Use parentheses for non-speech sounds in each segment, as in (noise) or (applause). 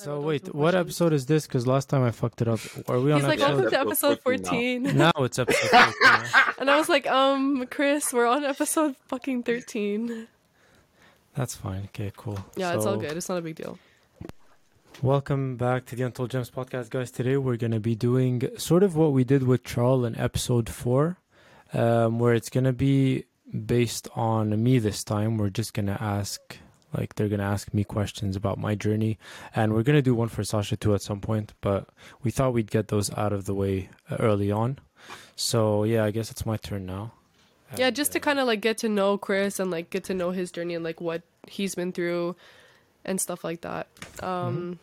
So wait, what episode is this? Because last time I fucked it up. Are we on He's like, episode? welcome to Episode episode 14 14. (laughs) now it's episode. 14. and I was like, um, Chris, we're on episode fucking 13. That's fine. Okay, cool. Yeah, it's all good. It's not a big deal. Welcome back to the Untold Gems podcast, guys. Today we're going to be doing sort of what we did with Charles in episode four, um, where it's going to be based on me this time. We're just going to ask, like, they're going to ask me questions about my journey, and we're going to do one for Sasha too at some point, but we thought we'd get those out of the way uh, early on. So, yeah, I guess it's my turn now. Yeah, And, just to uh, kind of like get to know Chris and like get to know his journey and like what he's been through and stuff like that. Um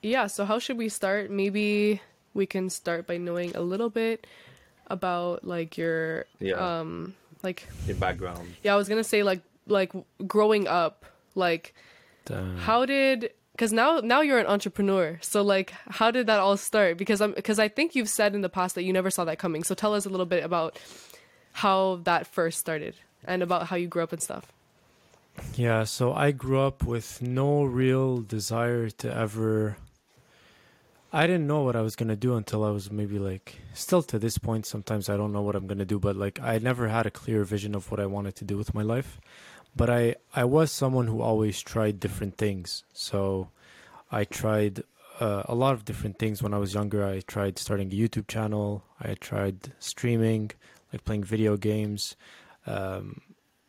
yeah, so how should we start? Maybe we can start by knowing a little bit about like your Yeah. um like Your background. yeah, I was going to say like like growing up, like uh, how did because now now you're an entrepreneur so like how did that all start because i'm because i think you've said in the past that you never saw that coming so tell us a little bit about how that first started and about how you grew up and stuff Yeah, so I grew up with no real desire to ever. I didn't know what I was gonna do until I was maybe like, still to this point, sometimes I don't know what I'm gonna do, but like I never had a clear vision of what I wanted to do with my life. But I, I was someone who always tried different things. So I tried uh, a lot of different things when I was younger. I tried starting a YouTube channel, I tried streaming, like playing video games. Um,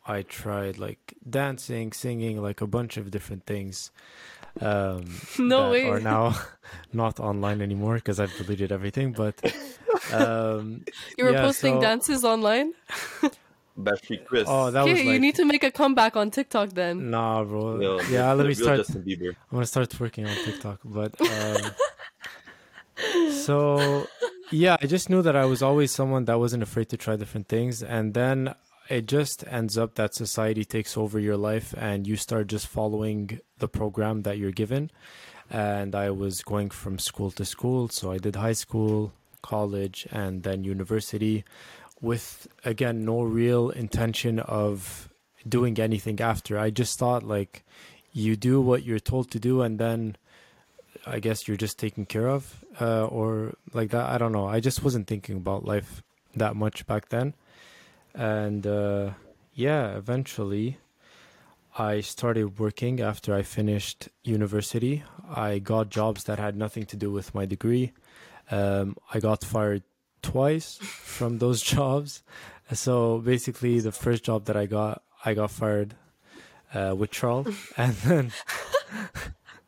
I tried like dancing, singing, like a bunch of different things. Um, (laughs) No that way. Are now (laughs) not online anymore because I've deleted everything. But um, (laughs) you were Yeah, posting so- dances online Battery Chris. oh, that okay was like you need to make a comeback on tiktok then nah, bro. No, yeah, the let me start. Justin Bieber. I'm gonna start working on TikTok, but (laughs) um, so yeah, I just knew that I was always someone that wasn't afraid to try different things, and then it just ends up that society takes over your life, and you start just following the program that you're given. And I was going from school to school, so I did high school, college, and then university, with again no real intention of doing anything after. I just thought like you do what you're told to do and then i guess you're just taken care of uh, or like that. I don't know. I just wasn't thinking about life that much back then. And uh, yeah eventually i started working after i finished university. I got jobs that had nothing to do with my degree. Um, i got fired twice from those (laughs) jobs so basically the first job that i got i got fired uh, with Charles, (laughs) and then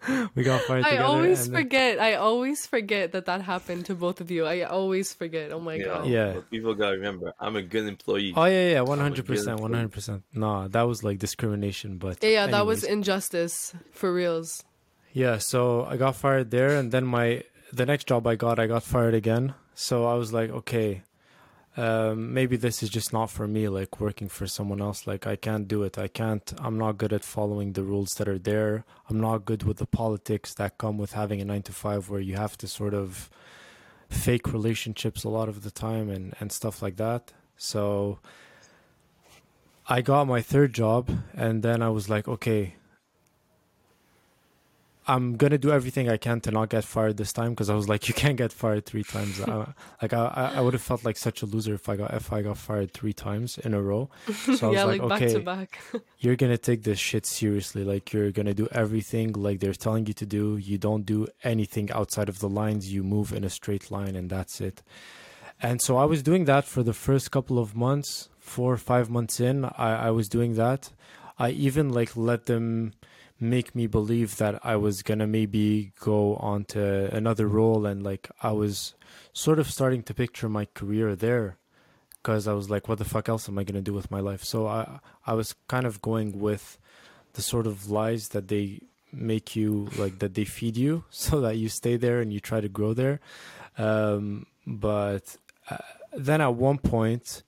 (laughs) we got fired i together. always and then- forget i always forget that that happened to both of you i always forget oh my Yeah. god Yeah. But people gotta remember, I'm a good employee. Oh yeah, yeah, a one good hundred percent, one hundred percent. Nah, that was like discrimination, but yeah, yeah that was injustice for reals yeah. So I got fired there, and then my the next job I got, I got fired again. So I was like, okay, um, maybe this is just not for me. Like working for someone else, like I can't do it. I can't. I'm not good at following the rules that are there. I'm not good with the politics that come with having a nine to five, where you have to sort of fake relationships a lot of the time and and stuff like that. So I got my third job, and then I was like, okay, I'm gonna do everything I can to not get fired this time because I was like, you can't get fired three times. I, like I, I- would have felt like such a loser if I got if I got fired three times in a row. (laughs) So I was yeah like, like back okay, to back (laughs) you're gonna take this shit seriously. Like you're gonna do everything like they're telling you to do. You don't do anything outside of the lines. You move in a straight line, and that's it. And so I was doing that for the first couple of months, four or five months in. I, I was doing that. I even like let them make me believe that I was gonna maybe go on to another role, and like I was sort of starting to picture my career there because I was like, what the fuck else am I gonna do with my life? So I I was kind of going with the sort of lies that they make you like that they feed you (laughs) so that you stay there and you try to grow there. Um, but uh, then at one point,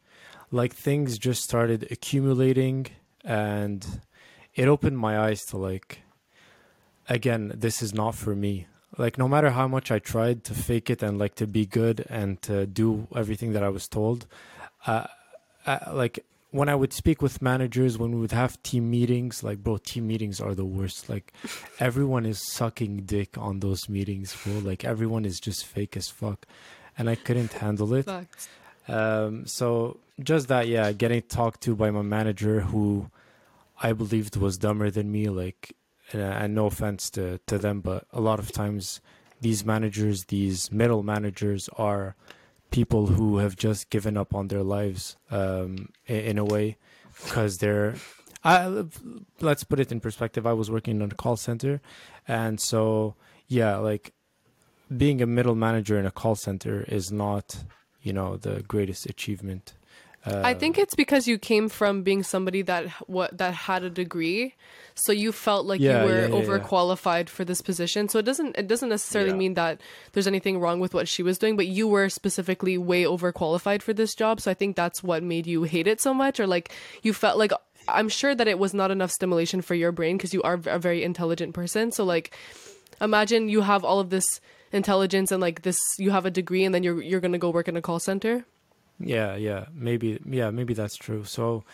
like things just started accumulating and it opened my eyes to like, again, this is not for me. Like no matter how much I tried to fake it and like to be good and to do everything that I was told, uh, uh, like when I would speak with managers, when we would have team meetings, like bro, team meetings are the worst. Like (laughs) everyone is sucking dick on those meetings, bro. Like everyone is just fake as fuck, and I couldn't handle it. Um, so just that, yeah, getting talked to by my manager, who I believed was dumber than me. Like, and, and no offense to to them, but a lot of times these managers, these middle managers, are people who have just given up on their lives um, in, in a way because they're I, let's put it in perspective i was working in a call center and so yeah like being a middle manager in a call center is not you know the greatest achievement uh, I think it's because you came from being somebody that what that had a degree, so you felt like Yeah, you were yeah, yeah, overqualified for this position. So it doesn't it doesn't necessarily mean that there's anything wrong with what she was doing, but you were specifically way overqualified for this job. So I think that's what made you hate it so much, or like you felt like I'm sure that it was not enough stimulation for your brain because you are a very intelligent person. So like imagine you have all of this intelligence and like this you have a degree and then you're you're gonna go work in a call center. Yeah, yeah, maybe, yeah, maybe that's true. So,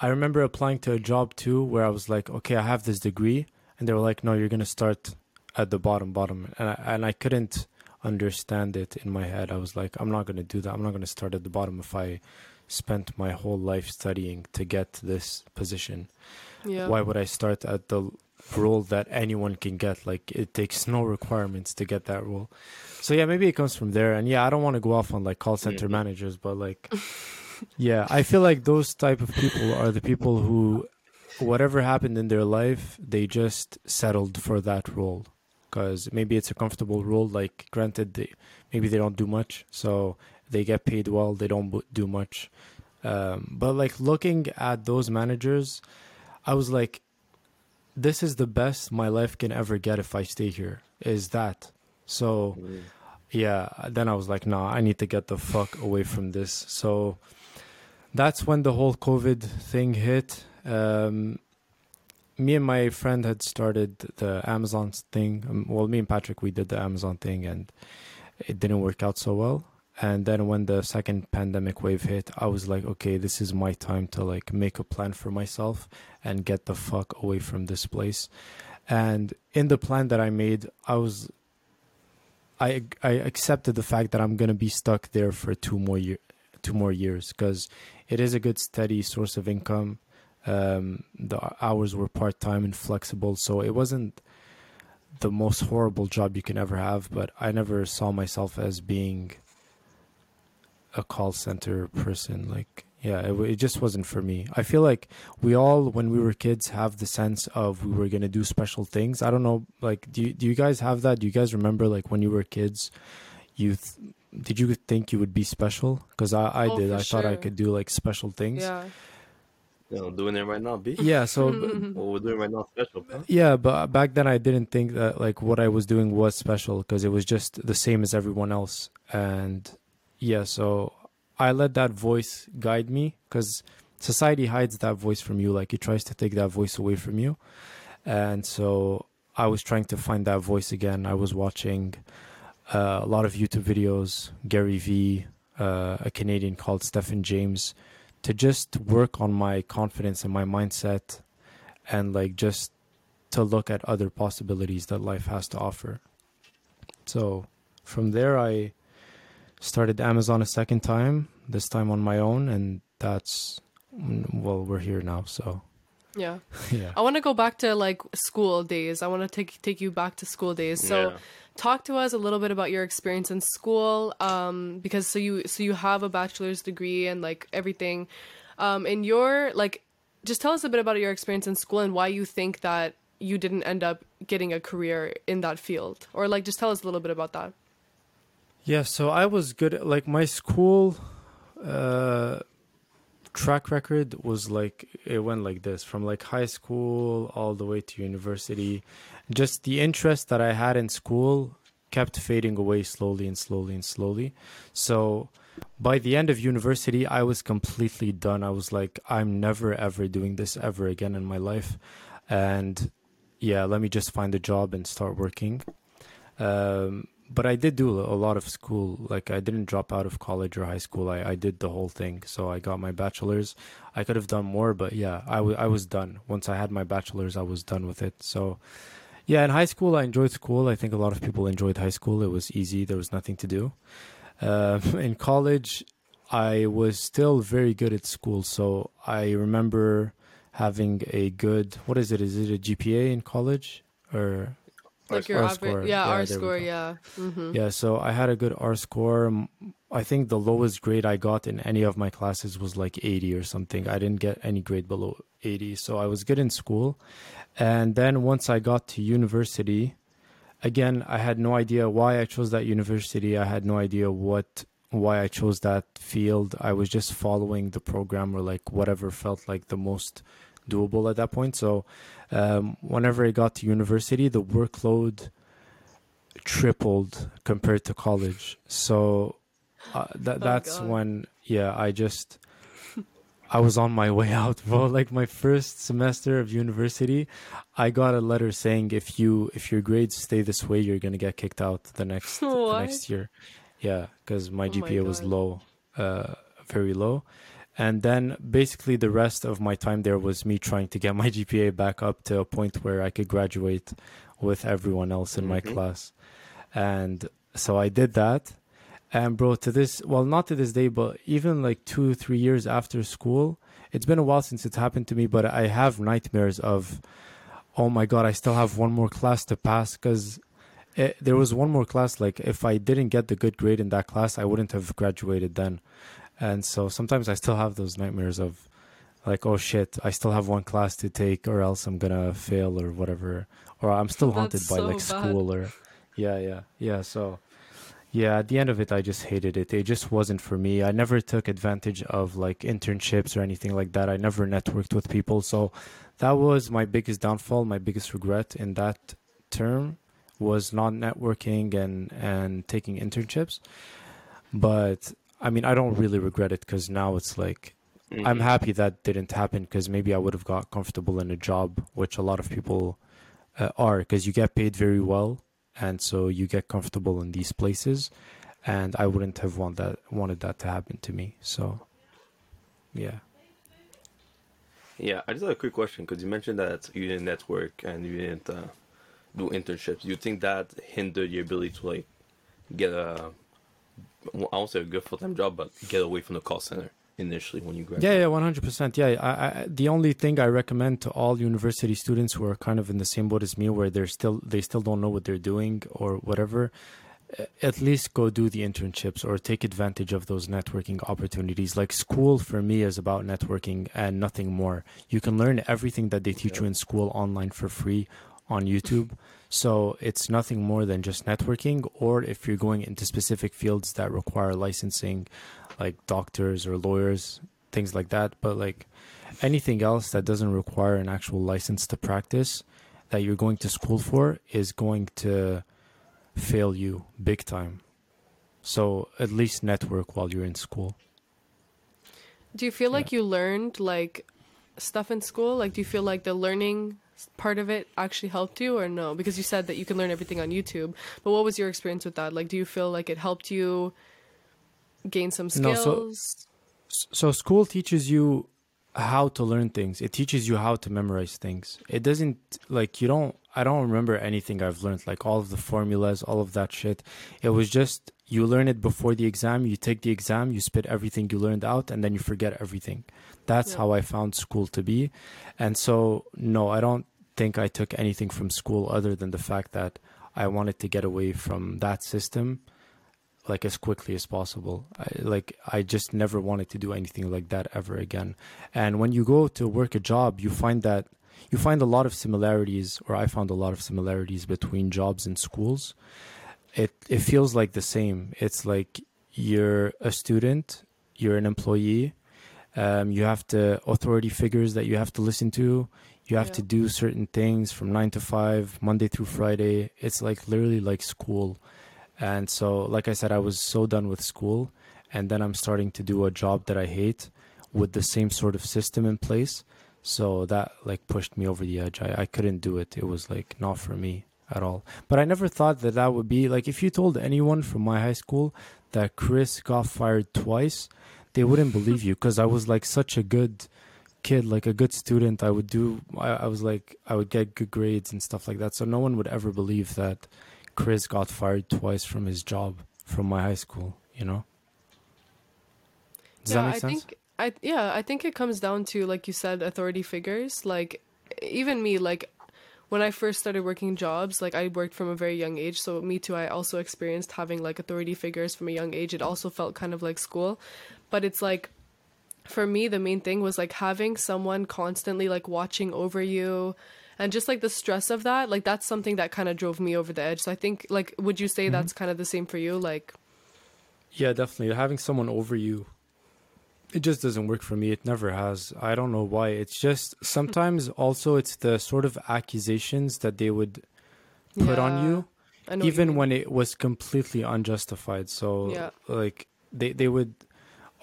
I remember applying to a job too, where I was like, okay, I have this degree, and they were like, no, you're gonna start at the bottom, bottom, and I, and I couldn't understand it in my head. I was like, I'm not gonna do that. I'm not gonna start at the bottom if I spent my whole life studying to get this position. Yeah. Why would I start at the role that anyone can get? Like, it takes no requirements to get that role. So yeah, maybe it comes from there. And yeah, I don't want to go off on like call center Mhm. managers, but like, yeah, I feel like those type of people are the people who, whatever happened in their life, they just settled for that role because maybe it's a comfortable role. Like, granted, they maybe they don't do much, so they get paid well. They don't do much. Um, but like looking at those managers, I was like, this is the best my life can ever get if I stay here. Is that so? Mm. yeah then i was like nah i need to get the fuck away from this so that's when the whole covid thing hit um me and my friend had started the amazon thing um, well me and patrick we did the amazon thing and it didn't work out so well and then when the second pandemic wave hit i was like okay this is my time to like make a plan for myself and get the fuck away from this place and in the plan that i made i was I I accepted the fact that I'm gonna be stuck there for two more year, two more years because it is a good steady source of income. Um, the hours were part time and flexible, so it wasn't the most horrible job you can ever have. But I never saw myself as being a call center person. Like, yeah, it, it just wasn't for me. I feel like we all, when we were kids, have the sense of we were gonna do special things. I don't know, like, do you, do you guys have that? Do you guys remember, like, when you were kids, you th- did you think you would be special? Because I, I Oh, did. for I thought I could do like special things. Yeah. You know, doing it right now, B. Yeah. So (laughs) What we're doing right now, special, bro. Yeah, but back then I didn't think that like what I was doing was special because it was just the same as everyone else. And yeah, so I let that voice guide me because society hides that voice from you. Like it tries to take that voice away from you. And so I was trying to find that voice again. I was watching uh, a lot of YouTube videos, Gary Vee, uh, a Canadian called Stephen James, to just work on my confidence and my mindset and like just to look at other possibilities that life has to offer. So from there, I started Amazon a second time, this time on my own, and that's well, we're here now. So (laughs) Yeah. yeah, I want to go back to like school days. I want to take take you back to school days. So Yeah. talk to us a little bit about your experience in school um because so you so you have a bachelor's degree and like everything um and your like just tell us a bit about your experience in school and why you think that you didn't end up getting a career in that field or like just tell us a little bit about that yeah. So I was good. At, like my school uh, track record was like it went like this from like high school all the way to university. Just the interest that I had in school kept fading away slowly and slowly and slowly. So by the end of university, I was completely done. I was like, I'm never ever doing this ever again in my life. And yeah, let me just find a job and start working. Um, but I did do a lot of school. Like I didn't drop out of college or high school. I, I did the whole thing. So I got my bachelor's. I could have done more, but yeah, I, w- I was done. Once I had my bachelor's, I was done with it. So yeah, in high school, I enjoyed school. I think a lot of people enjoyed high school. It was easy. There was nothing to do. Uh, (laughs) in college, I was still very good at school. So I remember having a good, what is it? Is it a GPA in college or Like your R score. yeah, Yeah, R score. yeah. hmm Yeah, so I had a good R score. I think the lowest grade I got in any of my classes was like 80 or something. I didn't get any grade below 80. So I was good in school. And then once I got to university, again, I had no idea why I chose that university. I had no idea what why I chose that field. I was just following the program or like whatever felt like the most doable at that point. So um, whenever I got to university, the workload tripled compared to college. So uh, that Oh, that's when yeah, I just I was on my (laughs) way out, bro. Like my first semester of university, I got a letter saying if you if your grades stay this way, you're gonna get kicked out the next the (laughs) next year. Yeah, because my Oh my GPA was low, uh, very low. And then basically the rest of my time there was me trying to get (laughs) my GPA back up to a point where I could graduate with everyone else in my Mhm. class. And so I did that. And bro, to this, well, not to this day, but even like two, three years after school, it's been a while since it's happened to me, but I have nightmares of, oh my God, I still have one more class to pass. Cause there was one more class. Like if I didn't get the good grade in that class, I wouldn't have graduated then. And so sometimes I still have those nightmares of like, oh shit, I still have one class to take or else I'm gonna fail or whatever. Or I'm still haunted That's by so like bad. school or yeah, yeah, yeah. So yeah, at the end of it, I just hated it. It just wasn't for me. I never took advantage of like internships or anything like that. I never networked with people. So that was my biggest downfall, my biggest regret in that term was not networking and and taking internships. But I mean, I don't really regret it because now it's like I'm Mhm. happy that didn't happen because maybe I would have got comfortable in a job, which a lot of people uh, are, because you get paid very well, and so you get comfortable in these places, and I wouldn't have want that wanted that to happen to me. So, yeah, Yeah, I just have a quick question because you mentioned that you didn't network and you didn't uh, do internships. Do you think that hindered your ability to like get a, I won't say a good full time job, but get away from the call center initially when you graduate. yeah, yeah, one hundred percent. Yeah, I, I, the only thing I recommend to all university students who are kind of in the same boat as me, where they're still they still don't know what they're doing or whatever, at least go do the internships or take advantage of those networking opportunities. Like school for me is about networking and nothing more. You can learn everything that they teach you in school online for free on YouTube. So it's nothing more than just networking. Or if you're going into specific fields that require licensing, like doctors or lawyers, things like that. But like anything else that doesn't require an actual license to practice that you're going to school for is going to fail you big time. So at least network while you're in school. Do you feel like you learned like stuff in school? Like, do you feel like the learning part of it actually helped you, or no? Because you said that you can learn everything on YouTube. But what was your experience with that? Like, do you feel like it helped you gain some skills? No, so-? So school teaches you how to learn things. It teaches you how to memorize things. It doesn't like you don't I don't remember anything I've learned like all of the formulas, all of that shit. It was just you learn it before the exam, you take the exam, you spit everything you learned out and then you forget everything. That's Yeah. how I found school to be. And so no, I don't think I took anything from school other than the fact that I wanted to get away from that system like as quickly as possible. I, like I just never wanted to do anything like that ever again. And when you go to work a job, you find that you find a lot of similarities, or I found a lot of similarities between jobs and schools. It it feels like the same. It's like you're a student, you're an employee. Um, you have to authority figures that you have to listen to. You have to do certain things from nine to five, Monday through Friday. It's like literally like school. And so, like I said, I was so done with school. And then I'm starting to do a job that I hate with the same sort of system in place. So that like pushed me over the edge. I, I couldn't do it. It was like not for me. at all. But I never thought that that would be like if you told anyone from my high school that Chris got fired twice, they wouldn't believe you because I was like such a good kid, like a good student. I would do, I, I was like, I would get good grades and stuff like that. So no one would ever believe that Chris got fired twice from his job from my high school, you know? Does yeah, that make I sense? think I yeah, I think it comes down to like you said, authority figures. Like even me, like when I first started working jobs, like I worked from a very young age. So me too, I also experienced having like authority figures from a young age. It also felt kind of like school, but it's like for me the main thing was like having someone constantly like watching over you and just like the stress of that like that's something that kind of drove me over the edge so i think like would you say mm-hmm. that's kind of the same for you like Yeah, definitely. Having someone over you, it just doesn't work for me. It never has. I don't know why. It's just sometimes mm. also it's the sort of accusations that they would put on Yeah, you, I you even mean. when it was completely unjustified. So Yeah. like they they would,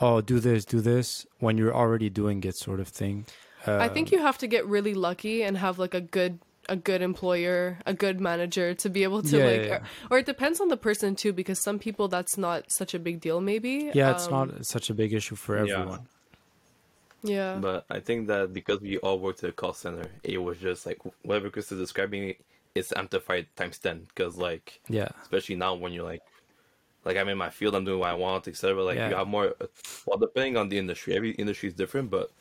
oh do this, do this when you're already doing it, sort of thing. Uh, I think you have to get really lucky and have like a good a good employer, a good manager to be able to Yeah, like yeah, Or, or it depends on the person too because some people that's not such a big deal maybe. yeah, it's Um, not such a big issue for Yeah. everyone. Yeah. But I think that because we all worked at a call center, it was just like whatever Chris is describing, it's amplified times ten. Because like, Yeah, especially now when you're like, like I'm in my field, I'm doing what I want, etc. Like Yeah. you have more. Well, depending on the industry, every industry is different, but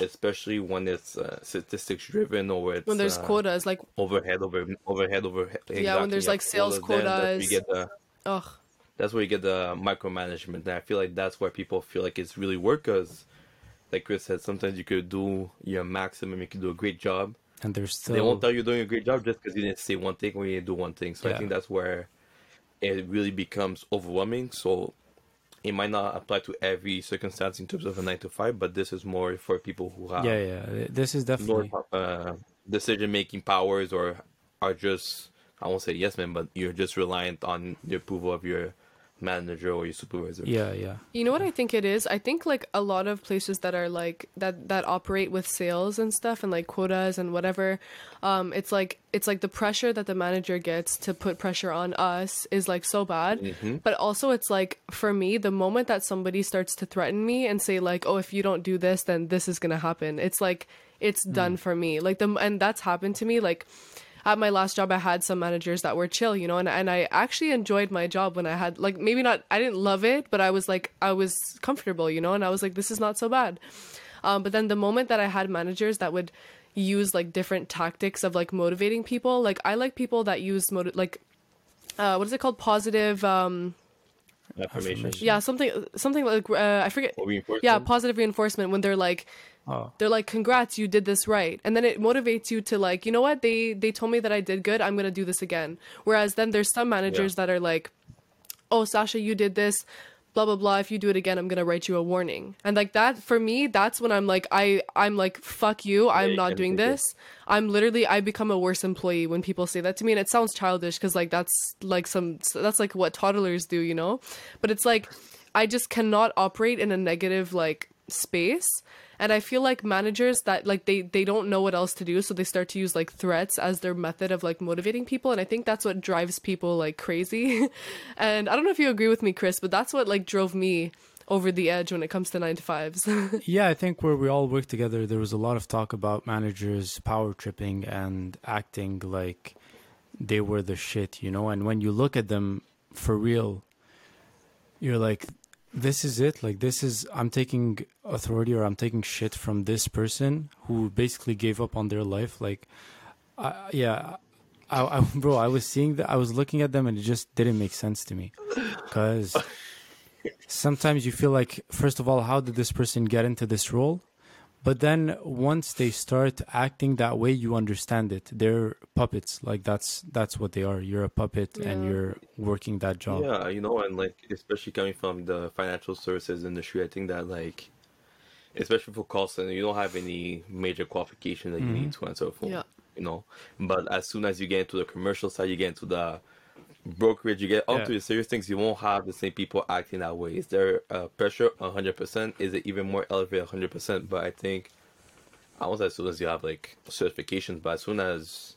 especially when it's uh, statistics driven or it's when there's uh, quotas like overhead over overhead overhead. Yeah, when there's, like, sales then that's you quotas. get the ugh. that's where you get the micromanagement. And I feel like that's where people feel like it's really work because, like Chris said, sometimes you could do your maximum, you could do a great job. and there's still They won't tell you you're doing a great job just because you didn't say one thing or you didn't do one thing. So I think that's where it really becomes overwhelming. So it might not apply to every circumstance in terms of a nine to five, but this is more for people who have yeah, yeah. This is definitely uh, decision making powers or are just I won't say yes man, but you're just reliant on the approval of your manager or your supervisor. yeah, yeah. You know what I think it is? I think like a lot of places that are like that that operate with sales and stuff and like quotas and whatever, um, it's like it's like the pressure that the manager gets to put pressure on us is like so bad. But also it's like for me, the moment that somebody starts to threaten me and say like, "Oh, if you don't do this, then this is gonna happen," it's like it's done for me. Like the and that's happened to me like at my last job I had some managers that were chill, you know, and and I actually enjoyed my job when I had like maybe not I didn't love it, but I was like I was comfortable, you know, and I was like this is not so bad. Um, but then the moment that I had managers that would use like different tactics of like motivating people, like I like people that use motiv- like uh, what is it called positive um Affirmation. yeah something something like uh, I forget Or yeah positive reinforcement when they're like Oh, they're like congrats you did this right. And then it motivates you to like you know what? They they told me that i did good. I'm gonna do this again. Whereas then there's some managers Yeah. that are like oh sasha you did this blah blah blah. If you do it again i'm gonna write you a warning. And like that for me that's when i'm like i i'm like fuck you. I'm you not can doing it. this. I'm literally i become a worse employee when people say that to me. And it sounds childish because like that's like some that's like what toddlers do you know? But it's like i just cannot operate in a negative like space and i feel like managers that like they they don't know what else to do so they start to use like threats as their method of like motivating people and i think that's what drives people like crazy (laughs) and i don't know if you agree with me chris but that's what like drove me over the edge when it comes to nine to fives (laughs) Yeah, I think where we all work together, there was a lot of talk about managers power tripping and acting like they were the shit, you know. And when you look at them for real, you're like, this is it. Like, this is, I'm taking authority or I'm taking shit from this person who basically gave up on their life. Like, I, yeah, I, I, (laughs) bro, I was seeing that, I was looking at them and it just didn't make sense to me. Because (laughs) sometimes you feel like first of all how did this person get into this role but then once they start acting that way you understand it. They're puppets. Like that's that's what they are. You're a puppet and you're working that job. Yeah, you know, and like especially coming from the financial services industry, I think that like, especially for call center, you don't have any major qualification that you mm-hmm. need to answer a phone. Yeah. You know, but as soon as you get into the commercial side, you get into the brokerage, you get onto Yeah. the serious things, you won't have the same people acting that way. Is there uh, pressure? hundred percent. Is it even more elevated? hundred percent. But I think, I won't say as soon as you have like certifications, but as soon as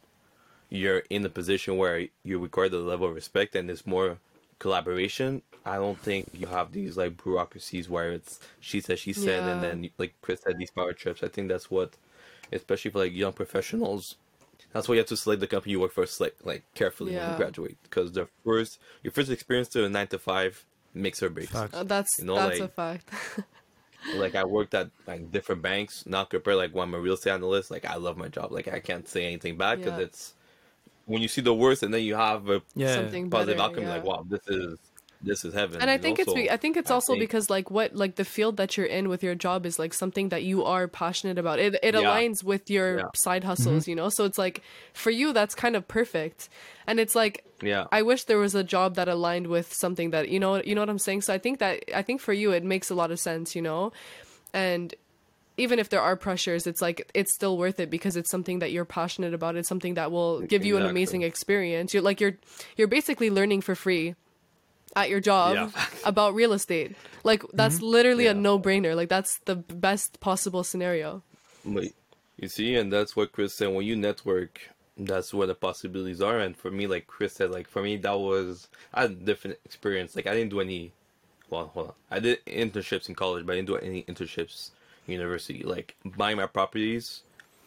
you're in a position where you require the level of respect and there's more collaboration. I don't think you have these like bureaucracies where it's she said she said and then like Chris said these power trips. I think that's what, especially for like young professionals, that's why you have to select the company you work for like like carefully when you graduate because the first your first experience to a nine to five makes or breaks. Facts. Uh, that's You know, that's a like- fact. (laughs) like I worked at like different banks, not compared like when I'm a real estate analyst. Like I love my job. Like I can't say anything bad because Yeah. it's when you see the worst and then you have a Yeah. Something positive better, outcome. yeah. Like wow, this is this is heaven. and I think know? it's I think it's I also think- because like what like the field that you're in with your job is like something that you are passionate about. It it Yeah. aligns with your Yeah. side mm-hmm. hustles, you know. So it's like for you that's kind of perfect. And it's like yeah, I wish there was a job that aligned with something that you know you know what I'm saying. So I think that I think for you it makes a lot of sense, you know, and even if there are pressures, it's like it's still worth it because it's something that you're passionate about. It's something that will give you an amazing experience. You're like you're you're basically learning for free at your job Yeah. (laughs) about real estate. Like that's mm-hmm. literally a no brainer. Like that's the best possible scenario. But you see, and that's what Chris said. When you network, that's where the possibilities are. And for me, like Chris said, like for me, that was I had a different experience. Like I didn't do any. Well, hold on. I did internships in college, but I didn't do any internships university. Like buying my properties,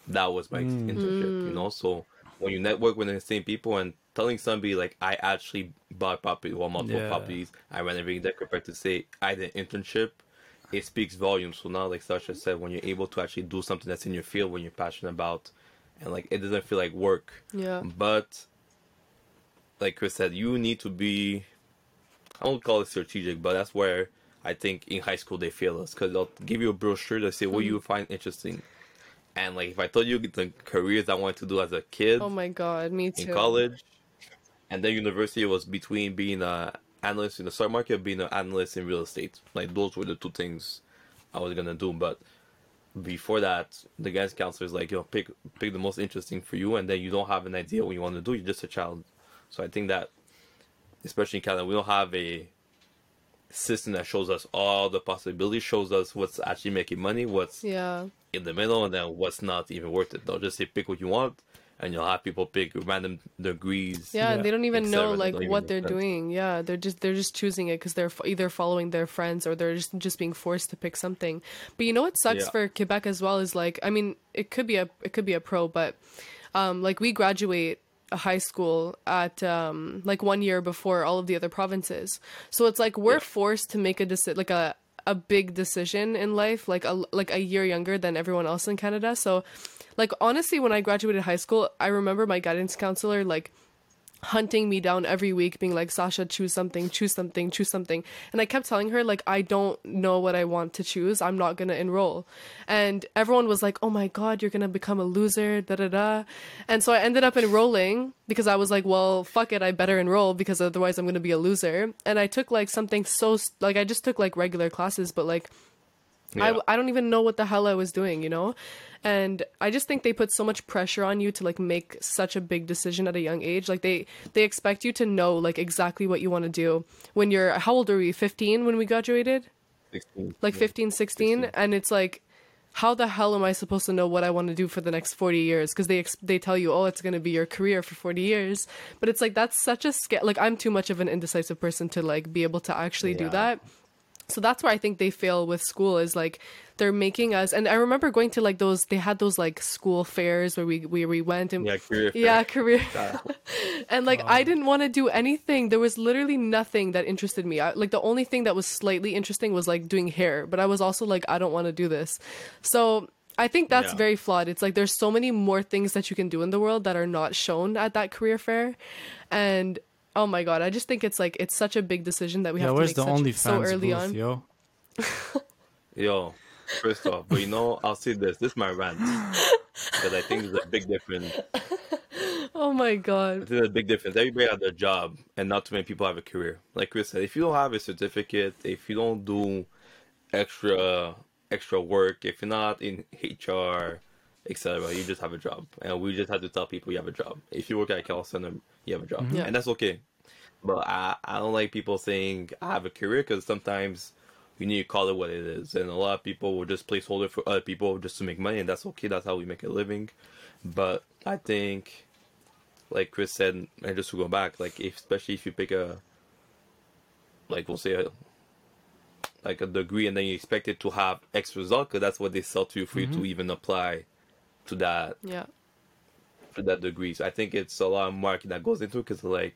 that was my mm. internship. You know, so when you network with the same people and telling somebody like I actually bought property, well, multiple Yeah. properties, I ran everything that compared to say I did an internship it speaks volumes. So now, like Sasha said, when you're able to actually do something that's in your field, when you're passionate about, and like it doesn't feel like work. Yeah. But like Chris said, you need to be. I won't call it strategic, but that's where I think in high school they fail us because they'll give you a brochure that say what Mm-hmm. you find interesting, and like if I told you the careers I wanted to do as a kid Oh my god, me too. in college, and then university was between being a analyst in the stock market, and being an analyst in real estate. Like those were the two things I was gonna do. But before that, the guidance counselor is like, yo, pick pick the most interesting for you, and then you don't have an idea what you want to do. You're just a child. So I think that, especially in Canada, we don't have a system that shows us all the possibilities, shows us what's actually making money, what's Yeah. in the middle and then what's not even worth it. They'll just say pick what you want, and you'll have people pick random degrees. Yeah, and Yeah. they don't even know like Don't what they're doing. Yeah, they're just they're just choosing it because they're f- either following their friends or they're just just being forced to pick something. But you know what sucks Yeah. for Quebec as well is like I mean it could be a it could be a pro, but um like we graduate a high school at um like one year before all of the other provinces. So it's like we're Yeah. forced to make a decision, like a a big decision in life like a like a year younger than everyone else in Canada. So like honestly when I graduated high school, I remember my guidance counselor like hunting me down every week being like Sasha choose something choose something choose something. And I kept telling her like I don't know what I want to choose. I'm not going to enroll. And everyone was like oh my god you're going to become a loser da da da. And so I ended up enrolling because I was like well fuck it I better enroll because otherwise I'm going to be a loser. And I took like something so like I just took like regular classes but like Yeah. I, I don't even know what the hell I was doing, you know? And I just think they put so much pressure on you to like make such a big decision at a young age. Like they they expect you to know like exactly what you want to do when you're how old are we? 15 when we graduated? 16. Like Yeah. 15, 16 and it's like how the hell am I supposed to know what I want to do for the next 40 years because they ex- they tell you oh it's going to be your career for 40 years. But it's like that's such a scare like I'm too much of an indecisive person to like be able to actually do that. So that's where I think they fail with school is like they're making us and I remember going to like those they had those like school fairs where we where we went and Yeah, career. fair. yeah, career. (laughs) (laughs) And like I um, didn't want to do anything. There was literally nothing that interested me. I, like the only thing that was slightly interesting was like doing hair, but I was also like I don't want to do this. So I think that's Yeah. very flawed. It's like there's so many more things that you can do in the world that are not shown at that career fair, and oh my god, I just think it's like it's such a big decision that we yeah, have to make the such, only so early on. yo? Yo, first off, but you know, I'll say this. This is my rant. Because I think there's a big difference. (laughs) Oh my god. think there's a big difference. Everybody has a job, and not too many people have a career. Like Chris said, if you don't have a certificate, if you don't do extra extra work, if you're not in HR, etc., you just have a job. And we just have to tell people you have a job. If you work at a call center, you have a job, mm-hmm. Yeah. and that's okay. But I I don't like people saying I have a career because sometimes you need to call it what it is, and a lot of people will just placeholder for other people just to make money, and that's okay. That's how we make a living. But I think like Chris said, and just to go back, like if, especially if you pick a, like we'll say a, like a degree, and then you expect it to have X result, because that's what they sell to you for you to mm-hmm. even apply to that Yeah. for that degree. So I think it's a lot of marketing that goes into it, because like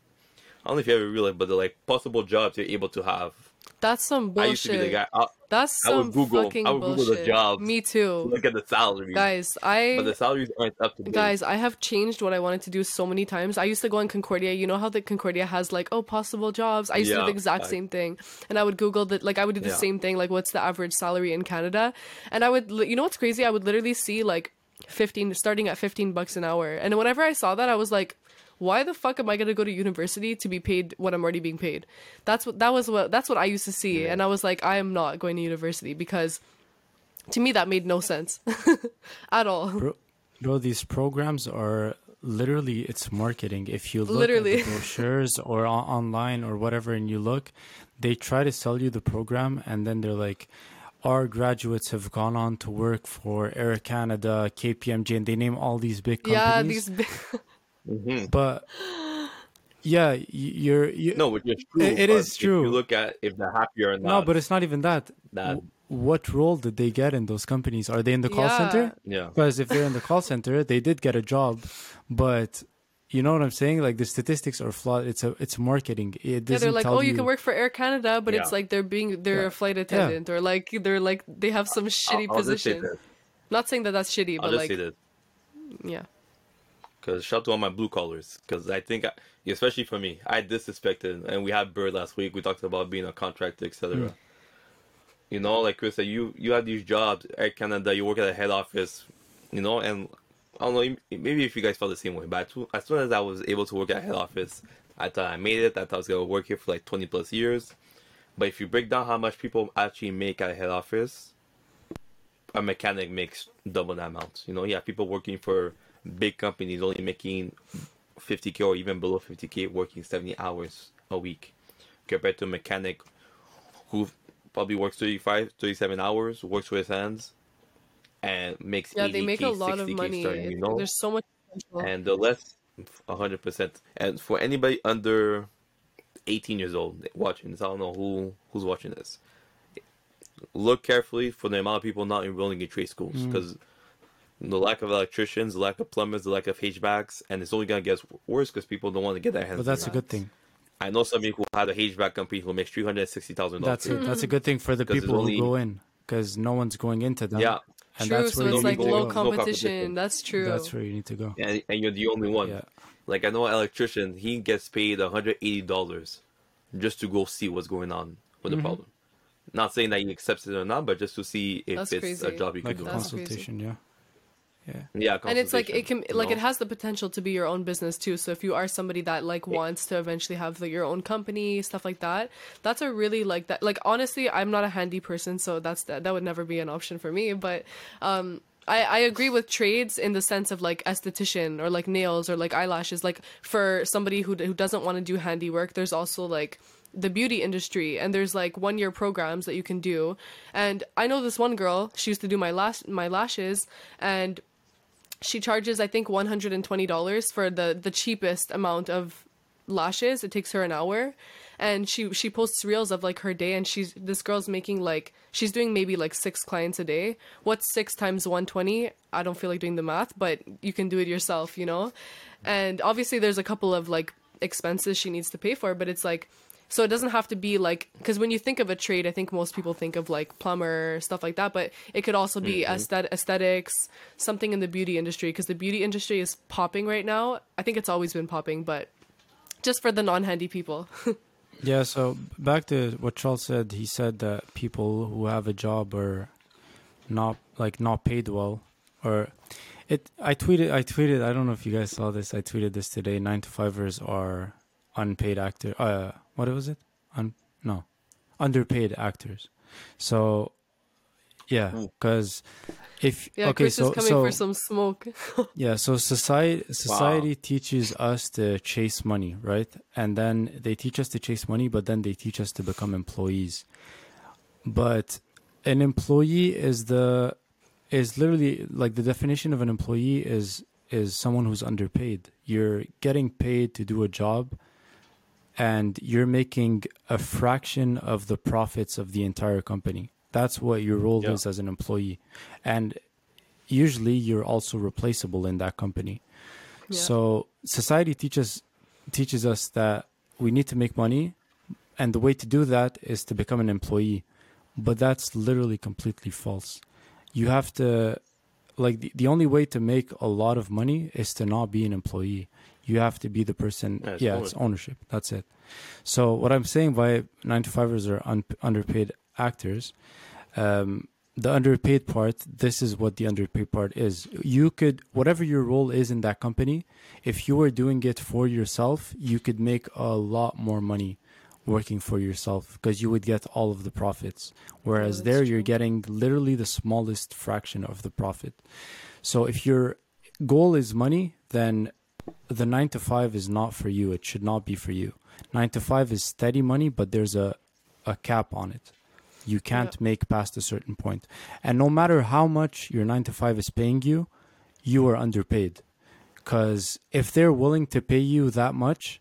I don't know if you ever realized, but the like possible jobs you're able to have. That's some bullshit. I used to be the guy. I, That's I would some Google- fucking I would Google the bullshit. jobs. Me too. look at the salary, Guys, I but the salaries aren't up to date. Guys, I have changed what I wanted to do so many times. I used to go on Concordia. You know how the Concordia has like, oh, possible jobs. I used to do the exact I- same thing, and I would Google that. Like, I would do the Yeah. same thing. Like, what's the average salary in Canada? And I would, you know, what's crazy? I would literally see like fifteen, starting at fifteen bucks an hour. And whenever I saw that, I was like. Why the fuck am I gonna go to university to be paid what I'm already being paid? That's what that was what that's what I used to see, and I was like, I am not going to university because, to me, that made no sense (laughs) at all. Bro, bro, these programs are literally it's marketing. If you look Literally. at the brochures or on- online or whatever, and you look, they try to sell you the program, and then they're like, "Our graduates have gone on to work for Air Canada, KPMG, and they name all these big companies." Yeah, these big (laughs) Mhm. But yeah, you're you, No, which is true. It- it but If true. you look at if they're happy or not. no, but it's not even that. that What role did they get in those companies? Are they in the call Yeah. center? yeah. Because if they're in the call center, they did get a job, but you know what I'm saying? Like the statistics are flawed. It's a it's marketing. It Yeah, doesn't they're like, tell oh, you can work for Air Canada, but it's like they're being they're Yeah. a flight attendant or like they're like they have some shitty I'll, I'll just say position. Not saying that that's shitty, I'll but just like say this. yeah, Because shout to all my blue collars. Because I think, I, especially for me, I disrespected, and we had Bird last week. We talked about being a contractor, etc. Mm. You know, like Chris said, you you have these jobs at Canada. You work at a head office. You know, and I don't know. Maybe if you guys felt the same way, but as soon- as I was able to work at head office, I thought I made it. I thought I was gonna work here for like twenty plus years. But if you break down how much people actually make at head office, a mechanic makes double that amount. You know, you have people working for big companies only making 50k or even below 50k, working 70 hours a week, compared to a mechanic who probably works 35, 37 hours, works with his hands, and makes yeah, they 80K, make a lot of 60K money. starting, you know? There's so much potential. and the less 100% and for anybody under 18 years old watching this i don't know who who's watching this look carefully for the amount of people not enrolling in trade schools Mm. because the lack of electricians the lack of plumbers the lack of hvacs and it's only going to get worse because people don't want to get their hands But that's a good thing. i know somebody who had a hvac company who makes $360000 That's a, that's a good thing for the people only- who go in because no one's going into them. yeah and true, that's so it's like low go. no competition. competition. That's true. That's where you need to go. and, and you're the only one Yeah. Like I know an electrician, he gets paid hundred eighty dollars just to go see what's going on with Mm-hmm. the problem. Not saying that he accepts it or not, but just to see if That's it's crazy. a job you Like could do. That's crazy. consultation, yeah. Yeah. Yeah, and it's like it can like you it has the potential to be your own business too. So if you are somebody that like wants to eventually have like your own company stuff like that that's a really like that like honestly i'm not a handy person so that's that that would never be an option for me. But um I, I agree with trades in the sense of like esthetician or like nails or like eyelashes. Like for somebody who, who doesn't want to do handiwork there's also like the beauty industry and there's like one year programs that you can do. And i know this one girl she used to do my lash my lashes and she charges I think one hundred and twenty dollars for the the cheapest amount of lashes. It takes her an hour, and she she posts reels of like her day, and she's this girl's making like she's doing maybe like six clients a day. What's six times one twenty? I don't feel like doing the math, but you can do it yourself, you know. And obviously, there's a couple of like expenses she needs to pay for, but it's like so it doesn't have to be like because when you think of a trade, I think most people think of like plumber stuff like that, but it could also be mm-hmm. aesthet- aesthetics, something in the beauty industry because the beauty industry is popping right now. I think it's always been popping, but just for the non-handy people. (laughs) Yeah, so back to what Charles said, he said that people who have a job are not like not paid well or it I tweeted I tweeted I don't know if you guys saw this. I tweeted this today. 9 to 5ers are unpaid actor uh what was it? Un no. Underpaid actors. So yeah, cuz if yeah, okay, Chris so is coming so for some smoke. (laughs) yeah, so society society teaches us to chase money, right? And then they teach us to chase money, but then they teach us to become employees. But an employee is the is literally like the definition of an employee is is someone who's underpaid. You're getting paid to do a job and you're making a fraction of the profits of the entire company. That's what your role Yeah. is as an employee. And usually you're also replaceable in that company. Yeah. So society teaches teaches us that we need to make money and the way to do that is to become an employee. But that's literally completely false. You have to like the, the only way to make a lot of money is to not be an employee. You have to be the person. Yeah, yeah, it's it's ownership. That's it. So what I'm saying by 9 to 5ers are un- underpaid actors um, the underpaid part this is what the underpaid part is. You could whatever your role is in that company if you were doing it for yourself you could make a lot more money working for yourself because you would get all of the profits. Whereas that's there you're getting literally the smallest fraction of the profit. So if your goal is money then the 9 to 5 is not for you it should not be for you 9 to 5 is steady money but there's a a cap on it you can't make past a certain point. And no matter how much your 9 to 5 is paying you, you are underpaid. Cuz if they're willing to pay you that much,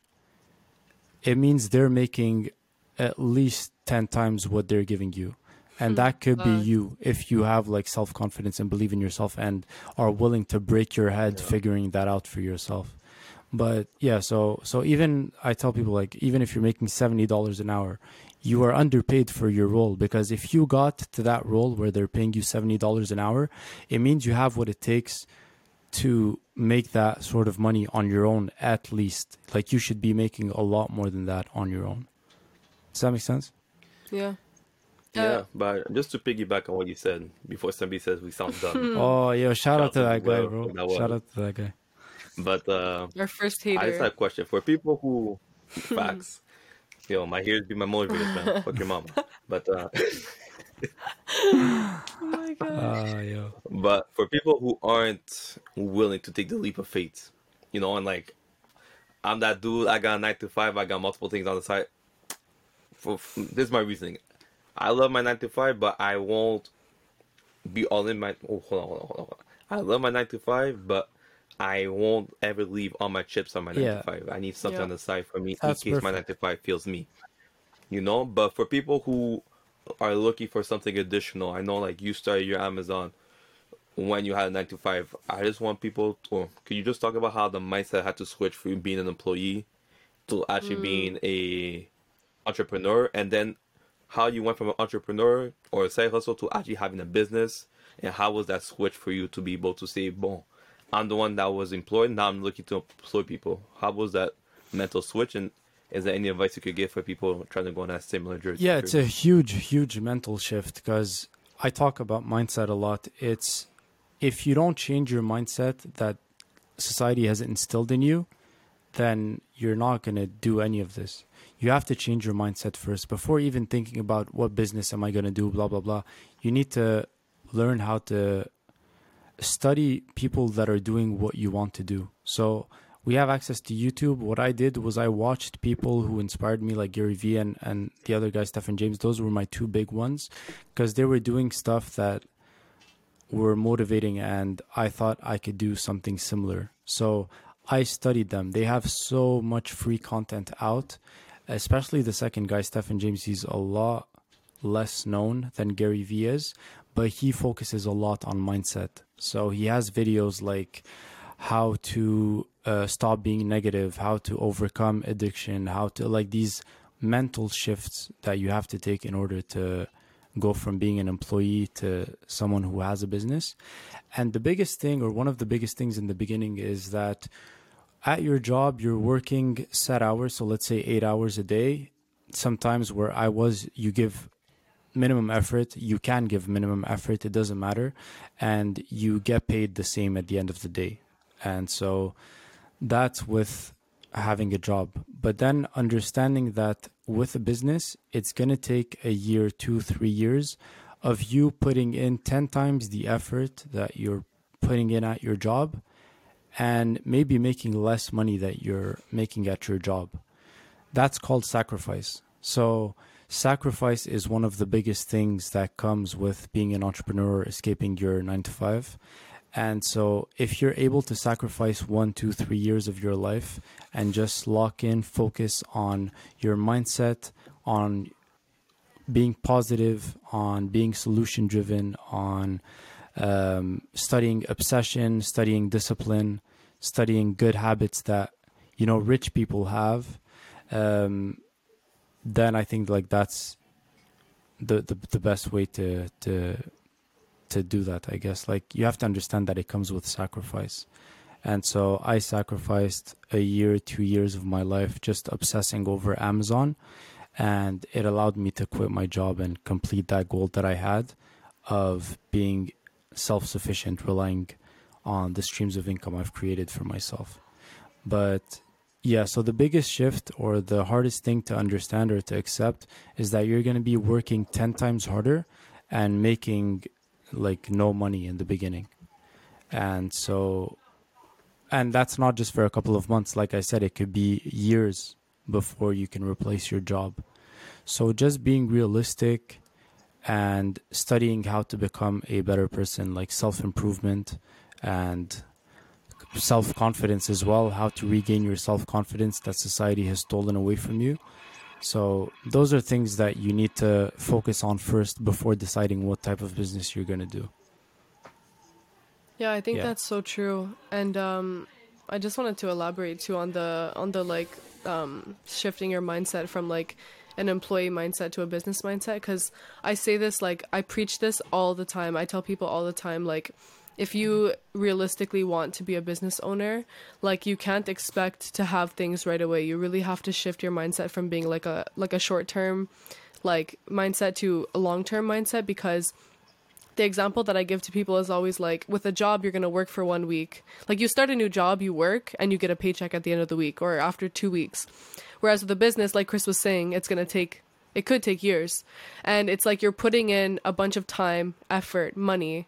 it means they're making at least 10 times what they're giving you. And Hmm, that could be you if you have like self-confidence and believe in yourself and are willing to break your head Yeah. figuring that out for yourself. But yeah, so so even I tell people like even if you're making $70 an hour, you are underpaid for your role because if you got to that role where they're paying you $70 an hour, it means you have what it takes to make that sort of money on your own at least. Like you should be making a lot more than that on your own. Does that make sense? Yeah. Yeah, Uh, but just to piggyback on what you said before somebody says we sound dumb, (laughs) Oh, yo, shout out to that guy, bro. that. Shout out to that guy. but uh, Our first I just have a question for people who (laughs) facts. Yo, my ears be my motivators, (laughs) man. Fuck your mama. But uh, oh my god. Uh, yo. but for people who aren't willing to take the leap of faith, you know, and like, I'm that dude. I got a nine to five. I got multiple things on the side. For, this is my reasoning. I love my nine to five, but I won't be all in my. Oh, hold on, hold on, hold on. Hold on. I love my nine to five, but I won't ever leave all my chips on my nine to five. I need something Yeah. on the side for me That's in case my nine to five feels me. You know, but for people who are looking for something additional, I know like you started your Amazon when you had a nine to five. I just want people. To, or can you just talk about how the mindset had to switch from being an employee to actually mm. being a entrepreneur, and then how you went from an entrepreneur or a side hustle to actually having a business, and how was that switch for you to be able to say, "Bon, I'm the one that was employed. Now I'm looking to employ people." How was that mental switch, and is there any advice you could give for people trying to go on that similar journey? Yeah, it's a huge, huge mental shift because I talk about mindset a lot. It's if you don't change your mindset that society has instilled in you, then you're not going to do any of this. You have to change your mindset first before even thinking about what business am I going to do, blah, blah, blah. You need to learn how to study people that are doing what you want to do. So we have access to YouTube. What I did was I watched people who inspired me, like Gary Vee and, and the other guy, Stefan James. Those were my two big ones because they were doing stuff that were motivating and I thought I could do something similar. So I studied them. They have so much free content out, especially the second guy, Stefan James. He's a lot less known than Gary Vee is, but he focuses a lot on mindset. So he has videos like how to uh, stop being negative, how to overcome addiction, how to like these mental shifts that you have to take in order to go from being an employee to someone who has a business. And the biggest thing, or one of the biggest things in the beginning, is that at your job, you're working set hours. So let's say eight hours a day. Sometimes where I was, you give minimum effort. You can give minimum effort. It doesn't matter. And you get paid the same at the end of the day. And so that's with having a job. But then understanding that with a business, it's going to take a year, two, three years of you putting in 10 times the effort that you're putting in at your job and maybe making less money that you're making at your job. That's called sacrifice. So, sacrifice is one of the biggest things that comes with being an entrepreneur, escaping your nine to five. And so, if you're able to sacrifice one, two, three years of your life and just lock in, focus on your mindset, on being positive, on being solution driven, on um, studying obsession, studying discipline, studying good habits that you know rich people have, um, then I think like that's the, the the best way to to to do that. I guess like you have to understand that it comes with sacrifice. And so I sacrificed a year, two years of my life just obsessing over Amazon and it allowed me to quit my job and complete that goal that I had of being self sufficient, relying on the streams of income I've created for myself. But yeah, so the biggest shift or the hardest thing to understand or to accept is that you're going to be working 10 times harder and making like no money in the beginning. And so, and that's not just for a couple of months. Like I said, it could be years before you can replace your job. So just being realistic and studying how to become a better person, like self improvement and self confidence as well, how to regain your self confidence that society has stolen away from you. So those are things that you need to focus on first before deciding what type of business you're going to do. Yeah, I think Yeah. that's so true. And um I just wanted to elaborate too on the on the like um shifting your mindset from like an employee mindset to a business mindset cuz I say this like I preach this all the time. I tell people all the time like if you realistically want to be a business owner, like you can't expect to have things right away. You really have to shift your mindset from being like a like a short-term like mindset to a long-term mindset because the example that I give to people is always like with a job you're going to work for 1 week. Like you start a new job, you work and you get a paycheck at the end of the week or after 2 weeks. Whereas with a business like Chris was saying, it's going to take it could take years. And it's like you're putting in a bunch of time, effort, money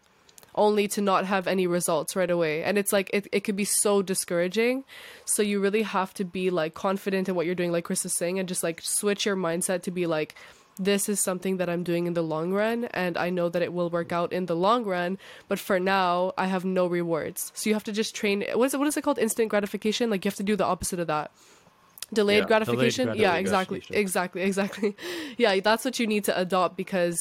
only to not have any results right away. And it's like it, it could be so discouraging. So you really have to be like confident in what you're doing, like Chris is saying, and just like switch your mindset to be like, this is something that I'm doing in the long run, and I know that it will work out in the long run. But for now, I have no rewards. So you have to just train. What is it? What is it called? Instant gratification. Like you have to do the opposite of that. Delayed Yeah, gratification. delayed yeah, exactly, exactly, (laughs) exactly. yeah, that's what you need to adopt because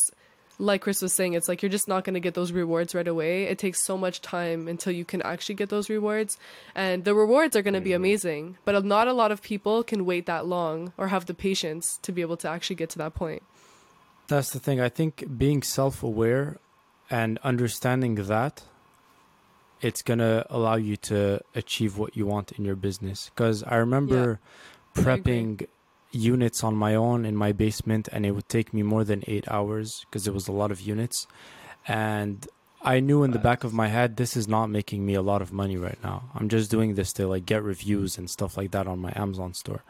like Chris was saying, it's like you're just not going to get those rewards right away. It takes so much time until you can actually get those rewards. And the rewards are going to be amazing, but not a lot of people can wait that long or have the patience to be able to actually get to that point. That's the thing. I think being self aware and understanding that it's going to allow you to achieve what you want in your business. Because I remember agree. prepping units on my own in my basement, and it would take me more than eight hours because there was a lot of units. And I knew in the back of my head, this is not making me a lot of money right now. I'm just doing this to like get reviews and stuff like that on my Amazon store.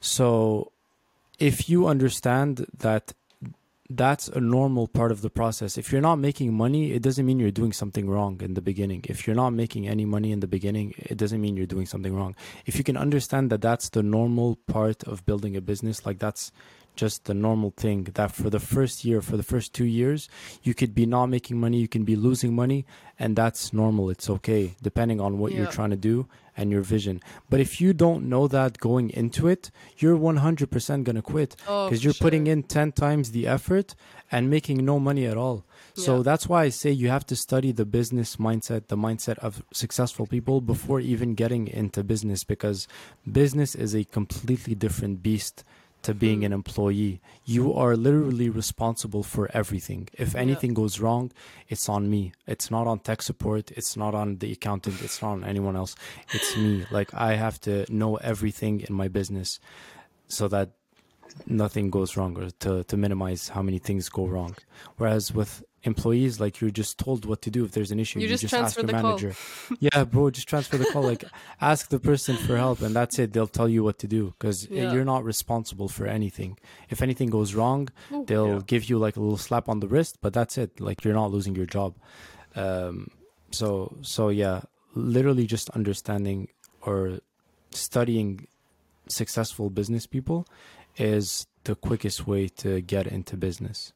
So if you understand that that's a normal part of the process. If you're not making money, it doesn't mean you're doing something wrong in the beginning. If you're not making any money in the beginning, it doesn't mean you're doing something wrong. If you can understand that that's the normal part of building a business, like that's just the normal thing that for the first year, for the first two years, you could be not making money, you can be losing money, and that's normal. It's okay, depending on what you're trying to do and your vision. But if you don't know that going into it, you're 100% going to quit Oh, because for you're putting in 10 times the effort and making no money at all. So Yeah. that's why I say you have to study the business mindset, the mindset of successful people before even getting into business because business is a completely different beast to being Hmm. an employee. You are literally responsible for everything. If anything goes wrong, it's on me. It's not on tech support, it's not on the accountant, it's not on anyone else. It's me. Like I have to know everything in my business so that nothing goes wrong or to, to minimize how many things go wrong. Whereas with employees, like you're just told what to do if there's an issue. You You, just just, ask your the call. manager. (laughs) yeah, bro, just transfer the call. Like (laughs) ask the person for help and that's it. They'll tell you what to do because Yeah. you're not responsible for anything. If anything goes wrong, Ooh. they'll Yeah. give you like a little slap on the wrist, but that's it. Like you're not losing your job. Um, so so yeah, literally just understanding or studying successful business people is the quickest way to get into business.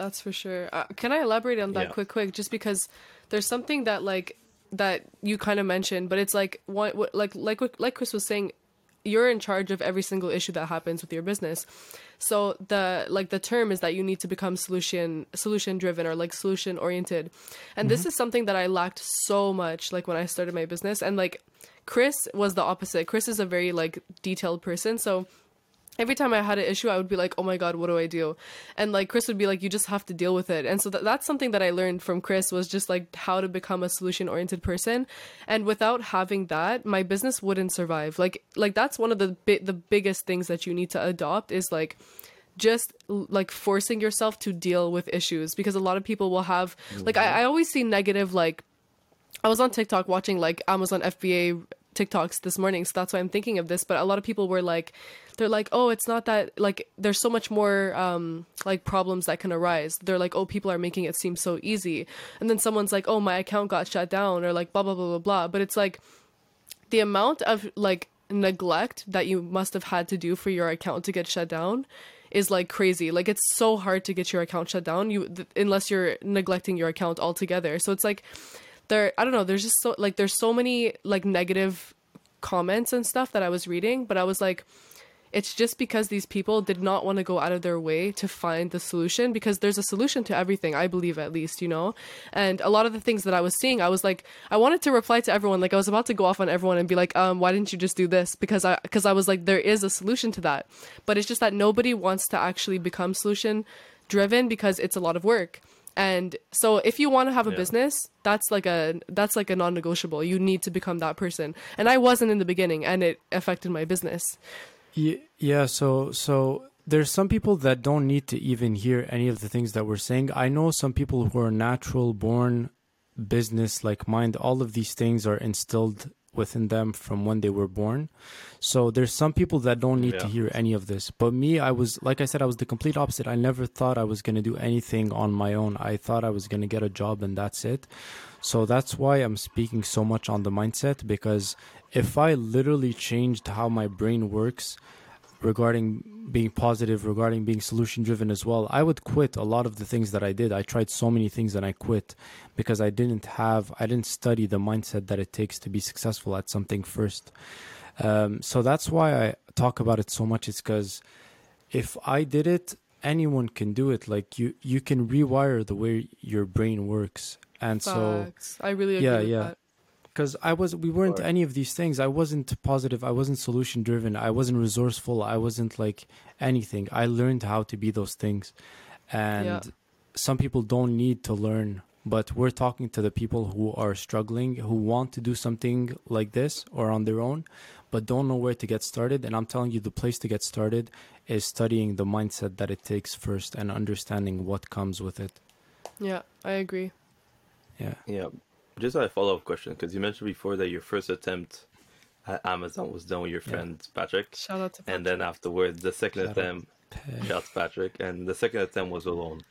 That's for sure. Uh, can I elaborate on that Yeah. quick, quick? Just because there's something that like that you kind of mentioned, but it's like what, what like like what- like Chris was saying, you're in charge of every single issue that happens with your business. So the like the term is that you need to become solution solution driven or like solution oriented. And this is something that I lacked so much like when I started my business and like Chris was the opposite. Chris is a very like detailed person, so every time I had an issue, I would be like, oh my God, what do I do? And like Chris would be like, you just have to deal with it. And so th- that's something that I learned from Chris was just like how to become a solution oriented person. And without having that, my business wouldn't survive. Like, like that's one of the bi- the biggest things that you need to adopt is like, just like forcing yourself to deal with issues because a lot of people will have like I, mm-hmm. I always see negative like I was on TikTok watching like Amazon FBA TikToks this morning, so that's why I'm thinking of this. But a lot of people were like, they're like, oh, it's not that like there's so much more um like problems that can arise. They're like, oh, people are making it seem so easy, and then someone's like, oh, my account got shut down, or like blah blah blah blah blah. But it's like the amount of like neglect that you must have had to do for your account to get shut down is like crazy. Like it's so hard to get your account shut down you th- unless you're neglecting your account altogether. So it's like there I don't know, there's just so like there's so many like negative comments and stuff that I was reading, but I was like it's just because these people did not want to go out of their way to find the solution because there's a solution to everything, I believe at least, you know? And a lot of the things that I was seeing, I was like I wanted to reply to everyone like I was about to go off on everyone and be like, um why didn't you just do this? Because I because I was like there is a solution to that. But it's just that nobody wants to actually become solution driven because it's a lot of work. And so if you want to have a Yeah. business, that's like a that's like a non-negotiable. You need to become that person. And I wasn't in the beginning and it affected my business. Ye- Yeah, so so there's some people that don't need to even hear any of the things that we're saying. I know some people who are natural born business like mind. All of these things are instilled within them from when they were born. So there's some people that don't need to hear any of this. But me, I was like I said, I was the complete opposite. I never thought I was gonna do anything on my own. I thought I was gonna get a job and that's it. So that's why I'm speaking so much on the mindset because if I literally changed how my brain works regarding being positive, regarding being solution driven as well, I would quit a lot of the things that I did. I tried so many things and I quit because I didn't have, I didn't study the mindset that it takes to be successful at something first. Um, so that's why I talk about it so much. It's because if I did it, anyone can do it. Like you, you can rewire the way your brain works. And so, I really agree Yeah, with yeah. that. Because I was we weren't Right. any of these things. I wasn't positive. I wasn't solution driven. I wasn't resourceful. I wasn't like anything. I learned how to be those things, and Yeah. some people don't need to learn. But we're talking to the people who are struggling, who want to do something like this or on their own, but don't know where to get started. And I'm telling you, the place to get started is studying the mindset that it takes first and understanding what comes with it. Yeah, I agree. Yeah. Yeah, just a follow up question because you mentioned before that your first attempt at Amazon was done with your Yeah. friend Patrick, Shout out to Patrick. and then afterwards the second Shout out. attempt, shout out to Patrick, and the second attempt was alone.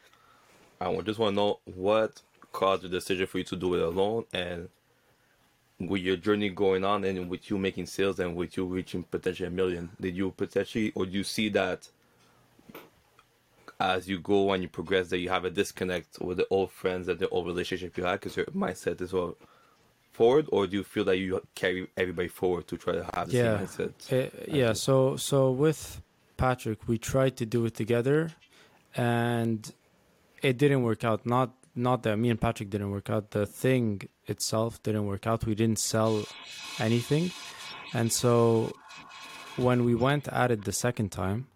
I just want to know what caused the decision for you to do it alone, and with your journey going on, and with you making sales, and with you reaching potentially a million, did you potentially, or do you see that? As you go and you progress, that you have a disconnect with the old friends and the old relationship you had because your mindset is all forward, or do you feel that you carry everybody forward to try to have the Yeah. same mindset? Uh, yeah, so so with Patrick, we tried to do it together, and it didn't work out. Not not that me and Patrick didn't work out. The thing itself didn't work out. We didn't sell anything, and so when we went at it the second time,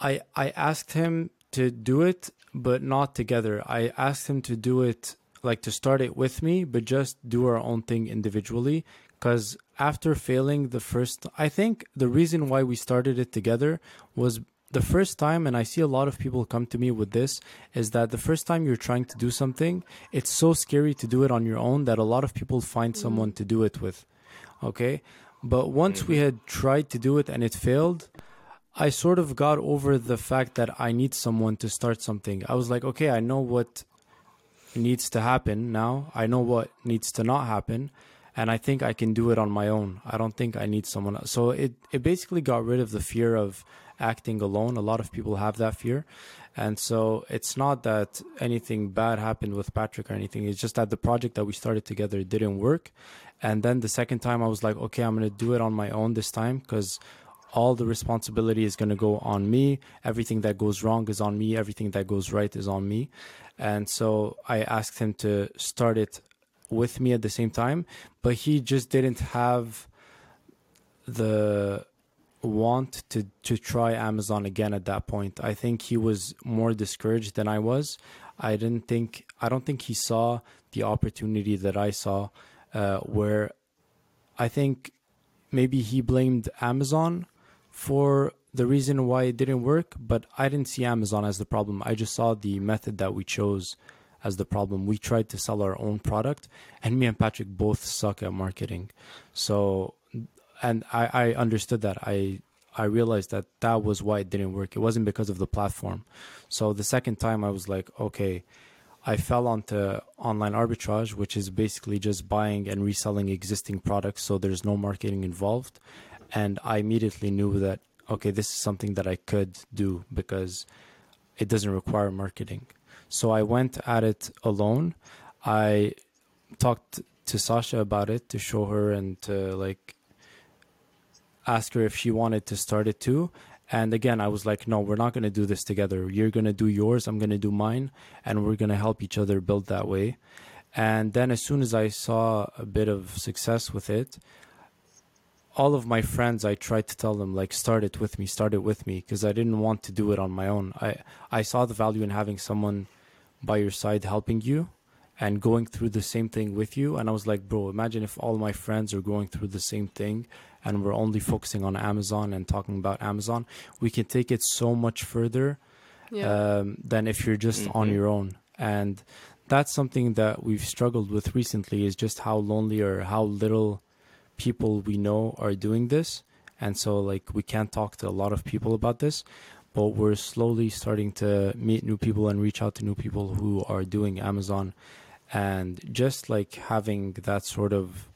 I I asked him to do it, but not together. I asked him to do it like to start it with me, but just do our own thing individually. Because after failing the first, I think the reason why we started it together was the first time, and I see a lot of people come to me with this, is that the first time you're trying to do something, it's so scary to do it on your own that a lot of people find mm-hmm. someone to do it with. Okay. But once we mm-hmm. had tried to do it and it failed, I sort of got over the fact that I need someone to start something. I was like, okay, I know what needs to happen now. I know what needs to not happen. and I think I can do it on my own. I don't think I need someone else. So it it basically got rid of the fear of acting alone. A lot of people have that fear. And so it's not that anything bad happened with Patrick or anything. It's just that the project that we started together didn't work. And then the second time I was like, okay, I'm going to do it on my own this time because all the responsibility is going to go on me. Everything that goes wrong is on me. Everything that goes right is on me. And so I asked him to start it with me at the same time, but he just didn't have the want to to try Amazon again at that point. I think he was more discouraged than I was. I didn't think I don't think he saw the opportunity that I saw uh, where I think maybe he blamed Amazon for the reason why it didn't work, but I didn't see Amazon as the problem. I just saw the method that we chose as the problem. We tried to sell our own product, and me and Patrick both suck at marketing. So, and I, I understood that. I I realized that that was why it didn't work. It wasn't because of the platform. So the second time, I was like, okay. I fell onto online arbitrage, which is basically just buying and reselling existing products, so there's no marketing involved. And I immediately knew that okay, this is something that I could do because it doesn't require marketing. So I went at it alone. I talked to Sasha about it to show her and to like ask her if she wanted to start it too. And again, I was like, no, we're not going to do this together. You're going to do yours, I'm going to do mine, and we're going to help each other build that way. And then as soon as I saw a bit of success with it, all of my friends I tried to tell them like start it with me, start it with me because I didn't want to do it on my own. I I saw the value in having someone by your side helping you and going through the same thing with you and I was like, bro, imagine if all my friends are going through the same thing and we're only focusing on Amazon and talking about Amazon. We can take it so much further yeah. um, than if you're just mm-hmm. on your own. And that's something that we've struggled with recently is just how lonely or how little people we know are doing this. And so like we can't talk to a lot of people about this but we're slowly starting to meet new people and reach out to new people who are doing amazon. And just like having that sort of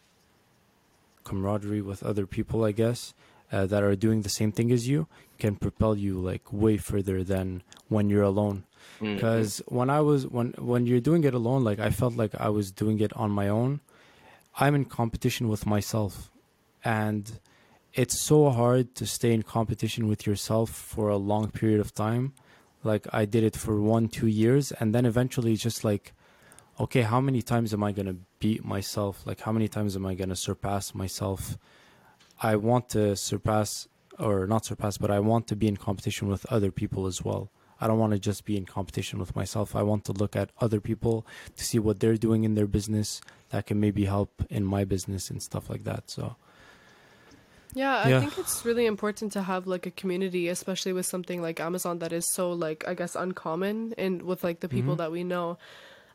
camaraderie with other people i guess uh, that are doing the same thing as you can propel you like way further than when you're alone. Because mm-hmm. when i was when when you're doing it alone like i felt like i was doing it on my own I'm in competition with myself. And it's so hard to stay in competition with yourself for a long period of time. Like I did it for one, two years. And then eventually just like, okay, how many times am I going to beat myself? Like, how many times am I going to surpass myself? I want to surpass, or not surpass, but I want to be in competition with other people as well. I don't want to just be in competition with myself. I want to look at other people to see what they're doing in their business that can maybe help in my business and stuff like that. So yeah, I think it's really important to have like a community, especially with something like Amazon that is so like I guess uncommon and with like the people mm-hmm. that we know.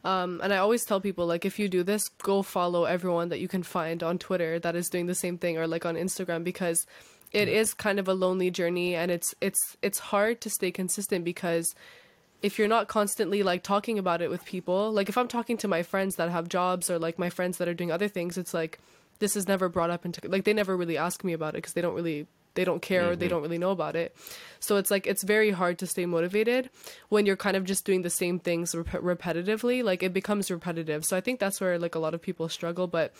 Um, and I always tell people like if you do this, go follow everyone that you can find on Twitter that is doing the same thing or like on Instagram because it is kind of a lonely journey and it's it's it's hard to stay consistent because if you're not constantly like talking about it with people like if i'm talking to my friends that have jobs or like my friends that are doing other things it's like this is never brought up into like they never really ask me about it because they don't really they don't care mm-hmm. or they mm-hmm. don't really know about it so it's like it's very hard to stay motivated when you're kind of just doing the same things rep- repetitively like it becomes repetitive so i think that's where like a lot of people struggle but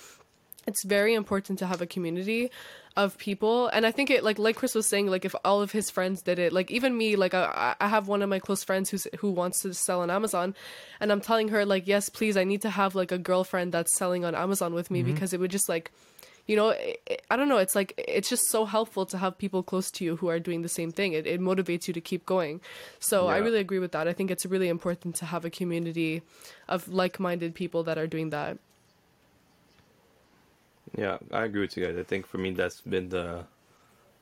it's very important to have a community of people. And i think it like like chris was saying like if all of his friends did it like even me like i, I have one of my close friends who's who wants to sell on amazon. And i'm telling her like yes please i need to have like a girlfriend that's selling on amazon with me mm-hmm. because it would just like you know it, i don't know it's like it's just so helpful to have people close to you who are doing the same thing. It, it motivates you to keep going. So yeah. i really agree with that. I think it's really important to have a community of like-minded people that are doing that yeah, I agree with you guys. I think for me that's been the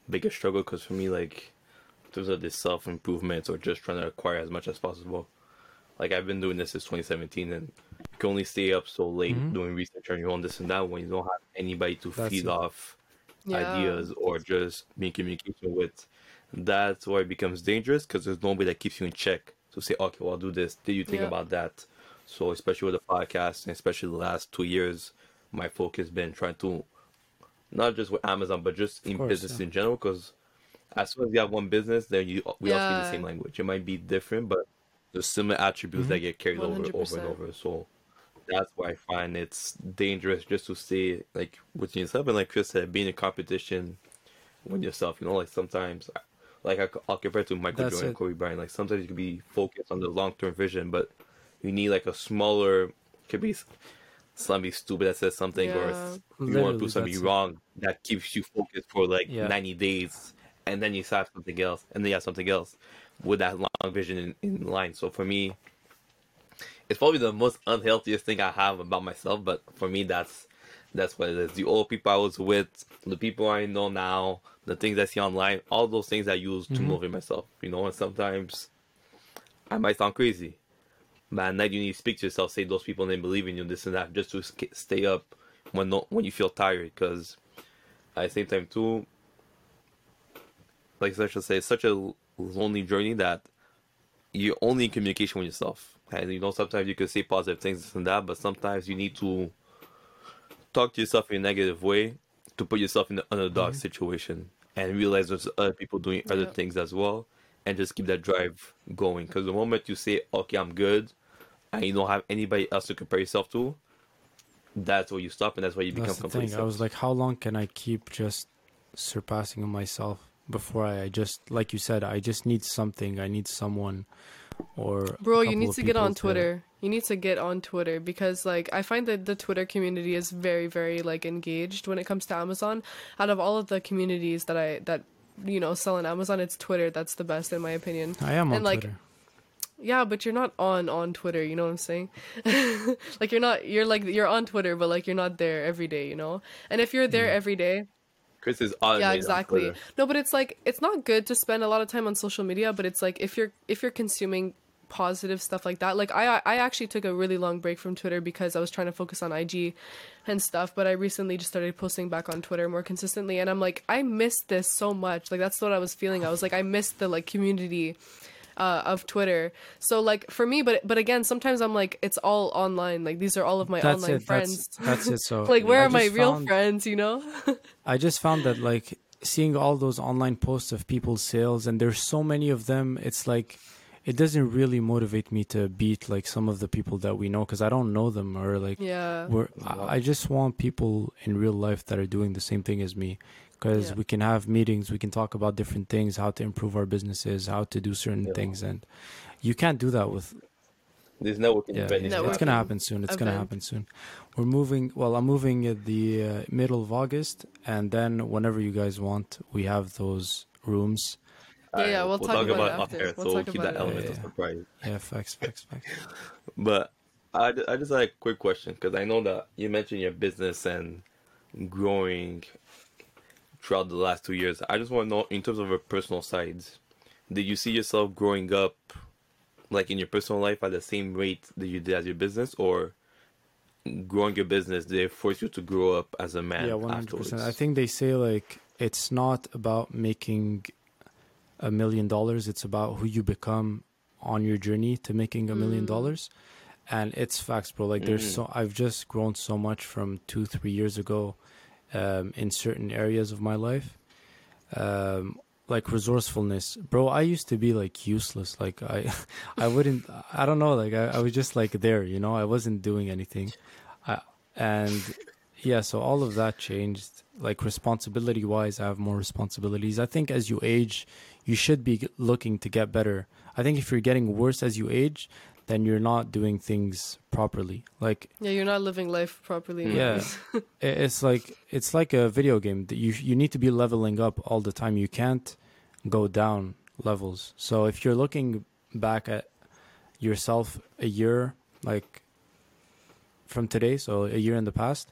biggest struggle because for me, like, there's a this self improvement or just trying to acquire as much as possible. Like I've been doing this since 2017, and you can only stay up so late mm-hmm. doing research on your own, this and that, when you don't have anybody to that's feed it. off yeah. ideas or just be in communication with. That's why it becomes dangerous because there's nobody that keeps you in check to say, okay, well, I'll do this. Did you think yeah. about that? So especially with the podcast, and especially the last two years, my focus been trying to not just with Amazon, but just in course, business yeah. in general. Because as soon as you have one business, then you we all speak the same language. It might be different, but there's similar attributes that mm-hmm. get carried over over and over. So that's why I find it's dangerous just to stay like with yourself. And like Chris said, being in competition with yourself. You know, like sometimes, like I, I'll compare it to Michael That's Jordan, and it. Kobe Bryant. Like sometimes you can be focused on the long term vision, but you need like a smaller. Could be something stupid that says something, or Yeah. you want to do something wrong that keeps you focused for like Yeah. 90 days, and then you have something else, and then you have something else with that long vision in, in line. So for me, it's probably the most unhealthiest thing I have about myself. But for me, that's that's what it is. The old people I was with, the people I know now, the things I see online, all those things I use to mm-hmm. motivate myself. You know, and sometimes I might sound crazy, but at night you need to speak to yourself, say those people didn't believe in you, this and that, just to stay up when no, when you feel tired. Because at the same time too, like I should say, it's such a lonely journey that you're only in communication with yourself. And you know, sometimes you can say positive things this and that, but sometimes you need to talk to yourself in a negative way to put yourself in the underdog mm-hmm. situation and realize there's other people doing other Yeah. things as well and just keep that drive going. Because the moment you say, okay, I'm good, and you don't have anybody else to compare yourself to, that's where you stop and that's where you become That's the completely thing. I was like, how long can I keep just surpassing myself before I just, like you said, I just need something. I need someone, or Bro, you need to get on Twitter. You need to get on Twitter because like I find that the Twitter community is very very like engaged when it comes to Amazon. Out of all of the communities that I that you know sell on Amazon, it's Twitter that's the best in my opinion. I am on and, like, Twitter. Yeah, but you're not on on Twitter, you know what I'm saying? (laughs) like you're not you're like you're on Twitter, but like you're not there every day, you know? And if you're Mm. there every day, Chris is on yeah on exactly Twitter. no but it's like it's not good to spend a lot of time on social media but it's like if you're if you're consuming positive stuff like that like i i actually took a really long break from twitter because i was trying to focus on ig and stuff but i recently just started posting back on twitter more consistently and i'm like i missed this so much like that's what i was feeling i was like i missed the like community uh, of Twitter. So like for me, but but again, sometimes I'm like it's all online. Like these are all of my That's online it. friends. That's, that's it. So (laughs) like where I are my just real friends? You know? (laughs) I just found that like seeing all those online posts of people's sales and there's so many of them, it's like it doesn't really motivate me to beat like some of the people that we know because I don't know them or like yeah. we're I I just want people in real life that are doing the same thing as me because Yeah. we can have meetings, we can talk about different things, how to improve our businesses, how to do certain Yeah. things, and you can't do that with This networking yeah, event yeah, is it's gonna happen soon. It's gonna happen soon. We're moving. Well, I'm moving at the uh, middle of August, and then whenever you guys want, we have those rooms. Yeah, yeah, we'll talk about it off after. air, We'll so we'll keep that it. element Yeah, of yeah. surprise. Yeah, facts, facts, facts. (laughs) But I, I just had a quick question because I know that you mentioned your business and growing throughout the last two years. I just want to know, in terms of your personal sides, did you see yourself growing up, like in your personal life, at the same rate that you did as your business, or growing your business did it force you to grow up as a man yeah, one hundred afterwards? percent. I think they say like it's not about making a million dollars; it's about who you become on your journey to making a million Mm. dollars. And it's facts, bro. Like there's Mhm. so I've just grown so much from two, three years ago, um, in certain areas of my life. Um, like resourcefulness, bro. I used to be like useless. Like I, (laughs) I wouldn't. I don't know. Like I, I was just like there. You know, I wasn't doing anything. I, and yeah, so all of that changed. Like responsibility wise, I have more responsibilities. I think as you age, you should be looking to get better. I think if you're getting worse as you age, then you're not doing things properly. Like Yeah, you're not living life properly. Yeah. (laughs) (laughs) it's like it's like a video game. that You you need to be leveling up all the time. You can't go down levels. So if you're looking back at yourself a year like from today, so a year in the past,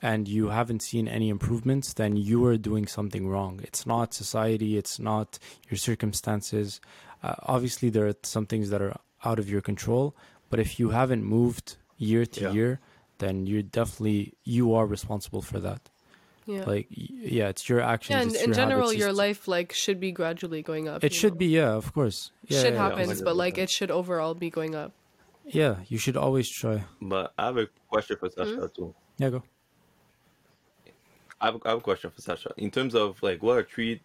and you haven't seen any improvements, then you are doing something wrong. It's not society, it's not your circumstances. Uh, obviously, there are some things that are out of your control, but if you haven't moved year to Yeah. year, then you're definitely you are responsible for that. yeah. Like, yeah, it's your actions. yeah, and it's in your general, habits, your it's- life like should be gradually going up. It should know? be, yeah, of course. Yeah, Shit yeah, yeah. happens, but like 100%. it should overall be going up. Yeah, you should always try. But I have a question for? Sasha hmm? too. Yeah, go. I have, I have a question for Sasha. In terms of like, what are three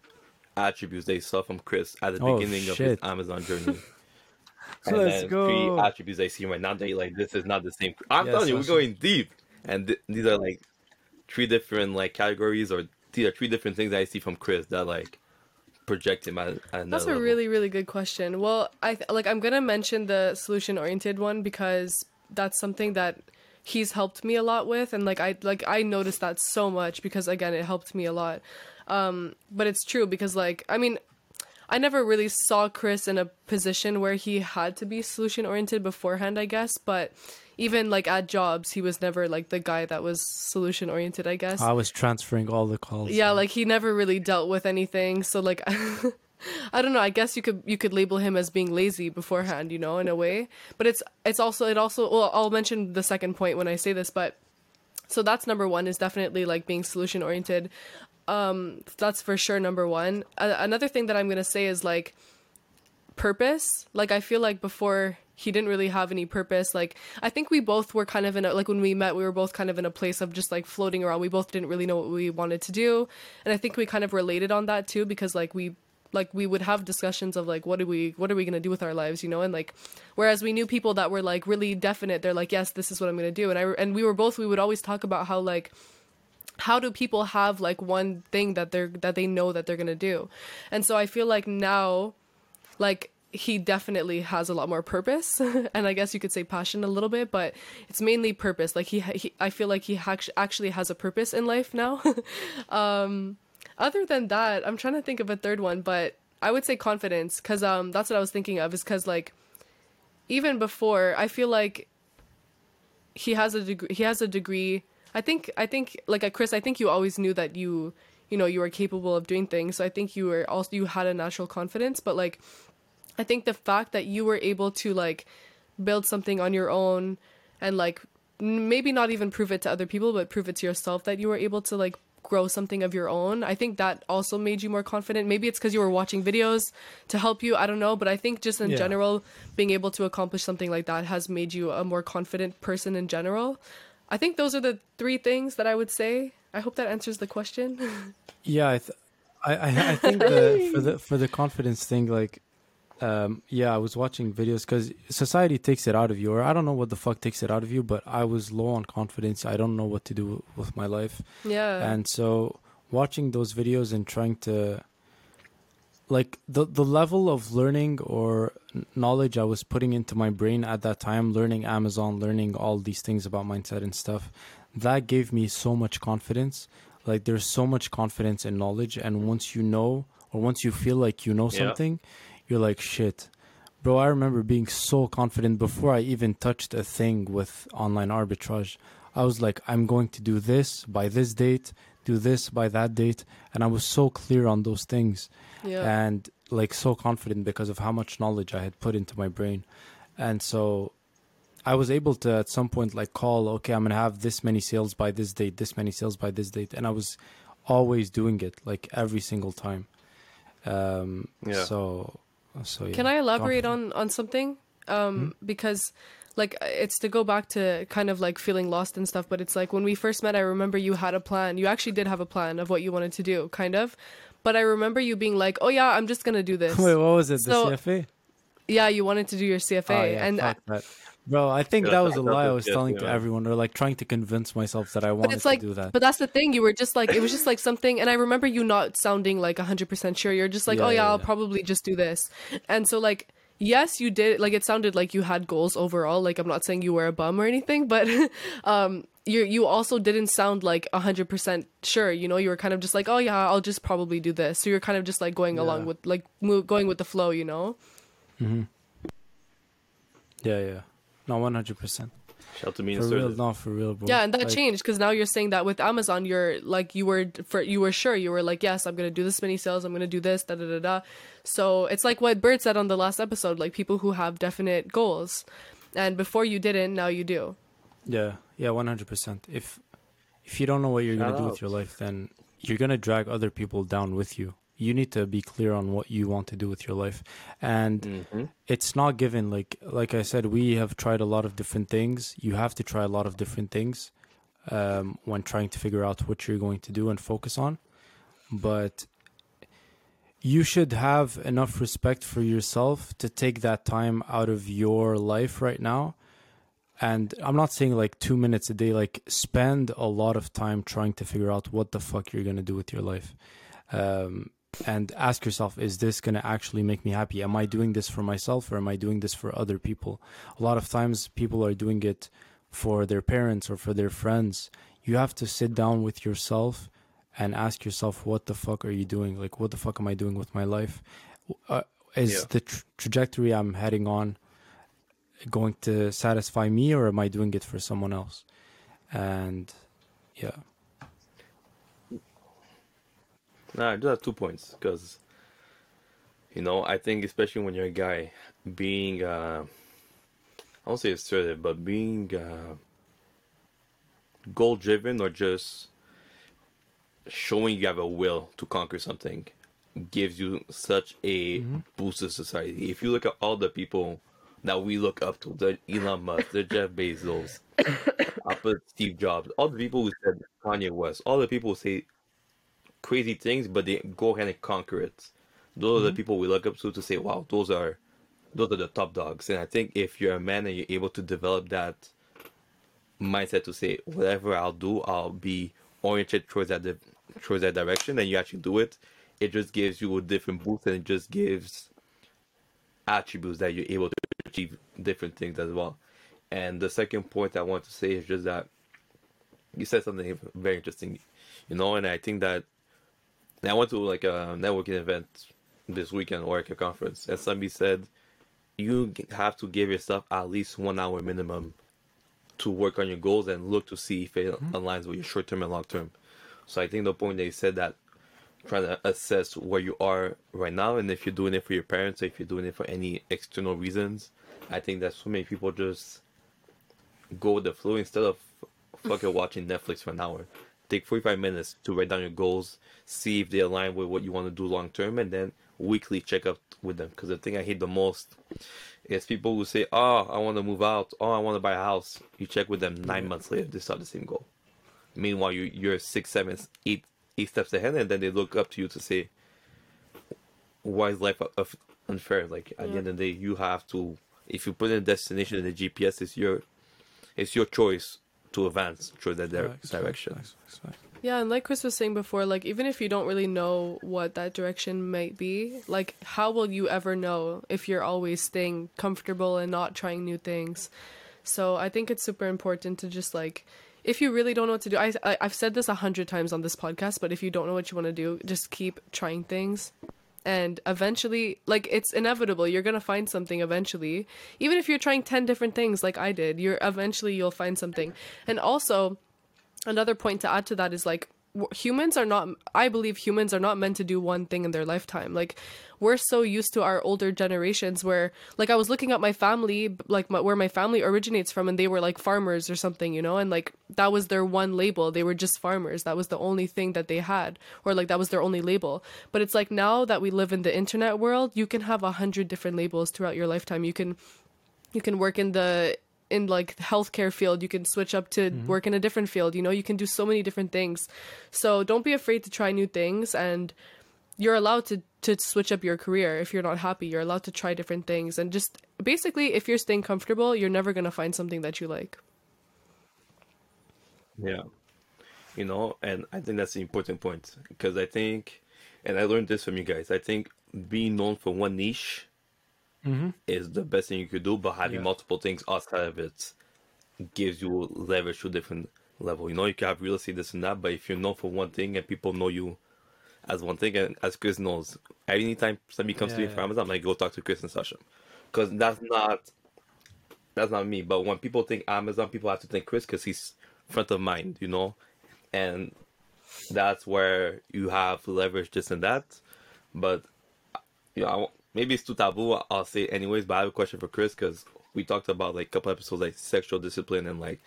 attributes they saw from Chris at the Oh, beginning of his. Amazon journey? (laughs) and Let's then go. three attributes I see right now. They like this is not the same. I'm Yes, telling you, we're going deep, and th- these are like three different like categories, or these are three different things I see from Chris that like project him at, at That's a level. really really good question. Well, I th- like I'm gonna mention the solution oriented one because that's something that he's helped me a lot with, and like I like I noticed that so much because again it helped me a lot. Um, but it's true because like I mean. I never really saw Chris in a position where he had to be solution oriented beforehand, I guess. But even like at jobs, he was never like the guy that was solution oriented, I guess. I was transferring all the calls. Yeah, like he never really dealt with anything. So like (laughs) I don't know, I guess you could you could label him as being lazy beforehand, you know, in a way. But it's it's also it also well, I'll mention the second point when I say this, but so that's number 1 is definitely like being solution oriented. Um that's for sure number 1. A- another thing that I'm to say is like purpose. Like I feel like before he didn't really have any purpose. Like I think we both were kind of in a like when we met, we were both kind of in a place of just like floating around. We both didn't really know what we wanted to do, and I think we kind of related on that too because like we like we would have discussions of like what do we what are we going to do with our lives you know and like whereas we knew people that were like really definite they're like yes this is what i'm going to do and i and we were both we would always talk about how like how do people have like one thing that they're that they know that they're to do? And so i feel like now like he definitely has a lot more purpose (laughs) and i guess you could say passion a little bit but it's mainly purpose. Like he, he i feel like he act- actually has a purpose in life now. (laughs) Um other than that i'm trying to think of a third one but i would say confidence because um that's what i was thinking of is because like even before i feel like he has a degree he has a degree i think i think like uh, chris i think you always knew that you you know you were capable of doing things. So i think you were also you had a natural confidence. But like i think the fact that you were able to like build something on your own and like maybe not even prove it to other people but prove it to yourself that you were able to like grow something of your own i think that also made you more confident. Maybe it's because you were watching videos to help you. I don't know. But i think just in Yeah. general being able to accomplish something like that has made you a more confident person in general i think those are the three things that i would say. I hope that answers the question. (laughs) Yeah, I, th- I, I, I think the, for the for the confidence thing, like, um, yeah, I was watching videos because society takes it out of you, or I don't know what the fuck takes it out of you, but I was low on confidence. I don't know what to do with my life, yeah. And so watching those videos and trying to, like, the the level of learning or knowledge I was putting into my brain at that time, learning Amazon, learning all these things about mindset and stuff, that gave me so much confidence. Like there's so much confidence and knowledge and once you know or once you feel like you know Yeah. something you're like shit. Bro i remember being so confident before i even touched a thing with online arbitrage. I was like i'm going to do this by this date do this by that date and i was so clear on those things yeah and like so confident because of how much knowledge I had put into my brain. And so I was able to at some point like call, okay, I'm gonna have this many sales by this date, this many sales by this date, and I was always doing it like every single time. Um, Yeah. So, so yeah. Can I elaborate confident. on on something? Um, because like it's to go back to kind of like feeling lost and stuff. But it's like when we first met, I remember you had a plan. You actually did have a plan of what you wanted to do, kind of. But I remember you being like, "Oh yeah, I'm just gonna do this." (laughs) Wait, what was it? The CFA? Yeah, you wanted to do your CFA, Oh, yeah, and uh, fuck that. Bro, I think Yeah, that was a lie I was was telling good, to everyone, or like trying to convince myself that I but wanted it's like, to do that. but that's the thing. You were just like, it was just like something, and I remember you not sounding like hundred percent sure. You're just like, Yeah, oh yeah, yeah, I'll probably just do this, and so like. Yes, you did. Like it sounded like you had goals overall. Like I'm not saying you were a bum or anything, but (laughs) um, you you also didn't sound like hundred percent sure. You know, you were kind of just like, oh yeah, I'll just probably do this. So you're kind of just like going along with like going with the flow. You know. mm-hmm. yeah, yeah. No, 100%. Shout to me For real, not for real, bro. Yeah, and that Like, changed because now you're saying that with Amazon, you're like you were for you were sure you were like yes, I'm gonna do this many sales, I'm gonna do this, da da da da. So it's like what Bert said on the last episode, like people who have definite goals, and before you didn't, now you do. Yeah, yeah, one hundred percent. If if you don't know what you're gonna Shout do with your life, then you're gonna drag other people down with you. You need to be clear on what you want to do with your life, and Mm-hmm. it's not given. Like like I said, we have tried a lot of different things. You have to try a lot of different things um, when trying to figure out what you're going to do and focus on. But you should have enough respect for yourself to take that time out of your life right now. And I'm not saying like two minutes a day, like spend a lot of time trying to figure out what the fuck you're going to do with your life. Um, and ask yourself, is this going to actually make me happy? Am I doing this for myself or am I doing this for other people? A lot of times people are doing it for their parents or for their friends. You have to sit down with yourself and ask yourself, what the fuck are you doing? Like, what the fuck am I doing with my life? Uh, is Yeah. the tr- trajectory I'm heading on going to satisfy me or am I doing it for someone else? And yeah. Nah, I just have two points because, you know, I think especially when you're a guy, being, uh, I won't say assertive, but being uh, goal driven or just showing you have a will to conquer something gives you such a boost to society. If you look at all the people that we look up to, the Elon Musk, the Jeff Bezos, (coughs) I put Steve Jobs, all the people who said Kanye West, all the people who say crazy things, but they go ahead and conquer it. Those are the mm-hmm. people we look up to to say, wow, those are those are the top dogs. And I think if you're a man and you're able to develop that mindset to say, whatever I'll do, I'll be oriented towards that di- towards that direction, and you actually do it, it just gives you a different boost, and it just gives attributes that you're able to achieve different things as well. And the second point I want to say is just that you said something very interesting, you know, and I think that and I went to like a networking event this weekend or like a conference, and somebody said you have to give yourself at least one hour minimum to work on your goals and look to see if it mm-hmm. aligns with your short term and long term. So I think the point they said that trying to assess where you are right now and if you're doing it for your parents or if you're doing it for any external reasons, I think that so many people just go with the flow instead of fucking watching Netflix for an hour. Take 45 minutes to write down your goals, see if they align with what you want to do long term, and then weekly check up with them. Because the thing I hate the most is people who say, Oh, I want to move out. Oh, I want to buy a house. You check with them nine months later, they start the same goal. Meanwhile, you, you're six, seven, eight, eight steps ahead, and then they look up to you to say, Why is life unfair? Like, at the end of the day, you have to, if you put in a destination in the GPS, it's your, it's your choice to advance through that dir- Facts, direction. facts, facts, facts. Yeah, and like Chris was saying before, like even if you don't really know what that direction might be, like how will you ever know if you're always staying comfortable and not trying new things? So I think it's super important to just like if you really don't know what to do, I, I I've said this a hundred times on this podcast, but if you don't know what you want to do, just keep trying things, and eventually, like it's inevitable, you're gonna find something eventually. Even if you're trying ten different things, like I did, you're eventually you'll find something, and also another point to add to that is like humans are not i believe humans are not meant to do one thing in their lifetime. Like we're so used to our older generations where like i was looking at my family like my, where my family originates from and they were like farmers or something you know? And like that was their one label. They were just farmers. That was the only thing that they had or like that was their only label. But it's like now that we live in the internet world you can have a hundred different labels throughout your lifetime. You can you can work in the in like the healthcare field you can switch up to mm-hmm. work in a different field you know you can do so many different things. So don't be afraid to try new things and you're allowed to to switch up your career if you're not happy. You're allowed to try different things and just basically if you're staying comfortable you're never going to find something that you like. Yeah. You know, and I think that's the important point because I think, and I learned this from you guys, I think being known for one niche Mm-hmm. is the best thing you could do, but having Yeah. multiple things outside of it gives you leverage to a different level. You know, you can have real estate, this and that, but if you're known for one thing and people know you as one thing, and as Chris knows, anytime somebody comes to Yeah, me for. Amazon, I'm like, go talk to Chris and Sasha. Because that's not that's not me. But when people think Amazon, people have to think Chris because he's front of mind, you know, and that's where you have leverage this and that. But you know, I won't- maybe it's too taboo. I'll say anyways. But I have a question for Chris because we talked about like a couple episodes like sexual discipline and like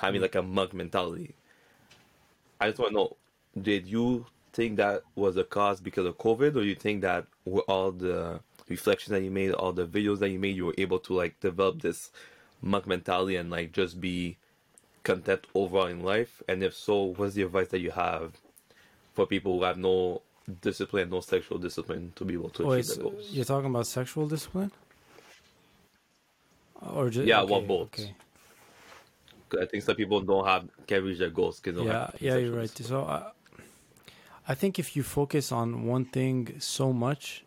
having like a monk mentality. I just want to know: Did you think that was a cause because of COVID, or you think that with all the reflections that you made, all the videos that you made, you were able to like develop this monk mentality and like just be content overall in life? And if so, what's the advice that you have for people who have no discipline, no sexual discipline to be able to Wait, achieve their goals? you're talking about sexual discipline? Or just Yeah, well, both. Okay. 'Cause I think some people don't have can reach their goals because Yeah, yeah, you're right. So I, I think if you focus on one thing so much,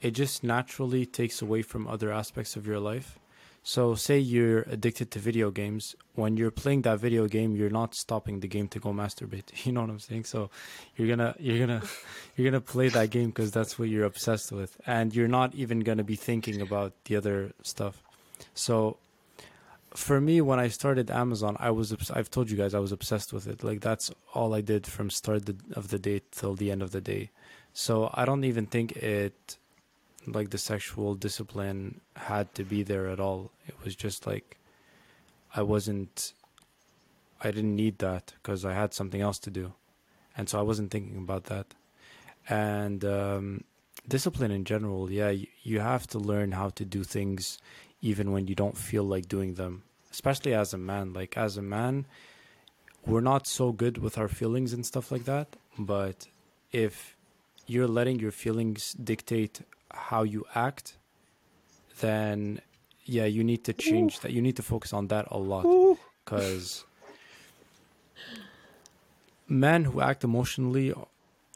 it just naturally takes away from other aspects of your life. So say you're addicted to video games, when you're playing that video game, you're not stopping the game to go masturbate. (laughs) You know what I'm saying? So you're to you're to (laughs) you're to play that game cuz that's what you're obsessed with and you're not even to be thinking about the other stuff. So for me when i started amazon i was i've told you guys i was obsessed with it like that's all i did from start of the day till the end of the day so i don't even think it like the sexual discipline had to be there at all. It was just like i wasn't i didn't need that because i had something else to do. And so i wasn't thinking about that. And um, discipline in general yeah you, you have to learn how to do things even when you don't feel like doing them especially as a man. Like as a man we're not so good with our feelings and stuff like that. But if you're letting your feelings dictate how you act then yeah you need to change that you need to focus on that a lot because men who act emotionally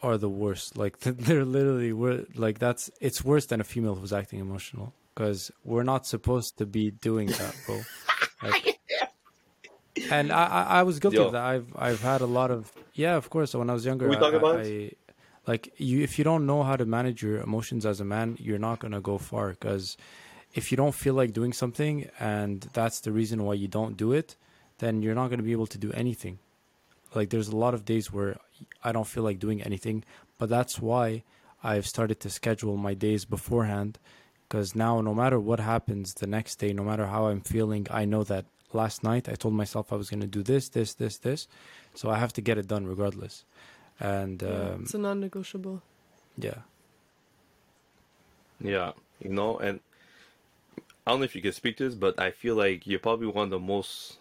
are the worst like (laughs) they're literally we're like that's it's worse than a female who's acting emotional because we're not supposed to be doing that, bro. (laughs) Like, and I, I, I was guilty Yo. of that. I've, I've had a lot of, yeah, of course. When I was younger, Can we I, talk I- about I, it? Like you, if you don't know how to manage your emotions as a man, you're not gonna go far. Because if you don't feel like doing something, and that's the reason why you don't do it, then you're not gonna be able to do anything. Like there's a lot of days where I don't feel like doing anything, but that's why I've started to schedule my days beforehand because now no matter what happens the next day no matter how i'm feeling i know that last night i told myself i was going to do this this this this so i have to get it done regardless and Yeah, um, it's a non-negotiable. yeah Yeah, you know, and I don't know if you can speak to this, but I feel like you're probably one of the most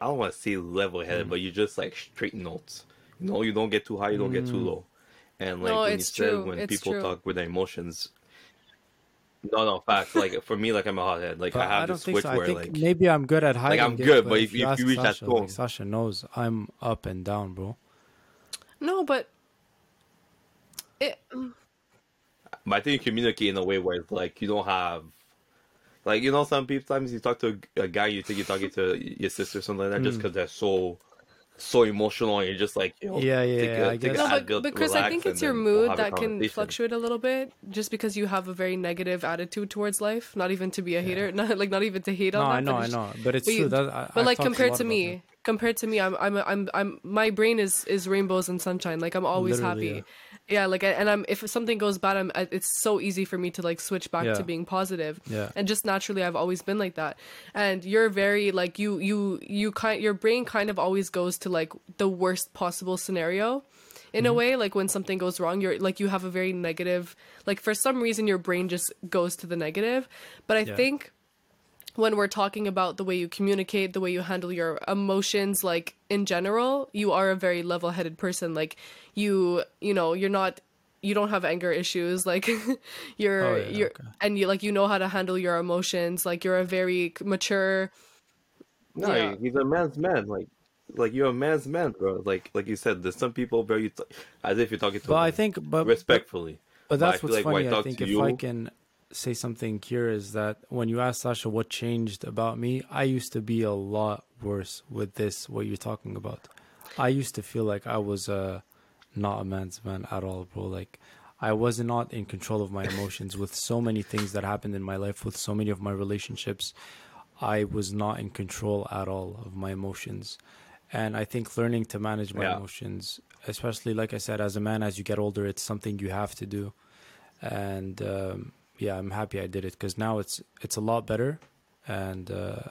I don't want to say level headed, Mm. but you're just like straight notes. You know, you don't get too high, you don't get too Mm. low. And like No, when you said true. when It's people true. talk with their emotions. No, no, facts. Like for me, like I'm a hothead. Like but I I, have don't this switch so. I where think like maybe I'm good at hiding. Like I'm it, good, but if- you if you reach that Sasha, like, tone- Sasha knows I'm up and down, bro. No, but it. But I think you communicate in a way where it's like you don't have, like you know, some people times you talk to a, a guy, you think you're talking to your sister or something like that, just Mm. because they're so, so emotional, and you're just like, yo, Yeah, yeah, take yeah, a- I take a. No, but, Advil, but Chris, I think it's your then we'll mood that can fluctuate a little bit, just because you have a very negative attitude towards life. Not even to be a hater, (laughs) not like not even to hate No, on that. I know, but I it's- know, but it's but true. you- that, I, But I've like compared to about me, compared to me, I'm, I'm, I'm, I'm, my brain is is rainbows and sunshine. Like I'm always Literally, happy. Yeah, like and I'm if something goes bad, I'm it's so easy for me to like switch back Yeah. to being positive. Yeah. And just naturally, I've always been like that. And you're very like you you you kind your brain kind of always goes to like the worst possible scenario. In Mm-hmm. a way, like when something goes wrong, you're like you have a very negative like for some reason your brain just goes to the negative. But I Yeah. think when we're talking about the way you communicate, the way you handle your emotions, like in general, you are a very level headed person. Like you, you know, you're not, you don't have anger issues. (laughs) Like you're, Oh, yeah, you're, okay. and you like, you know how to handle your emotions. Like you're a very mature, No, Yeah. he's a man's man. Like, like you're a man's man, bro. Like, like you said, there's some people where you, t- as if you're talking to But I think, but but, respectfully. but But that's feel what's like when I funny. I think if you- I can say something here is that when you ask Sasha what changed about me, I used to be a lot worse with this. What you're talking about, I used to feel like I was uh, not a man's man at all, bro. Like I was not in control of my emotions with so many things that happened in my life, with so many of my relationships. I was not in control at all of my emotions. And I think learning to manage my Yeah. emotions, especially like I said, as a man, as you get older, it's something you have to do. And um, yeah, I'm happy I did it because now it's it's a lot better. And uh,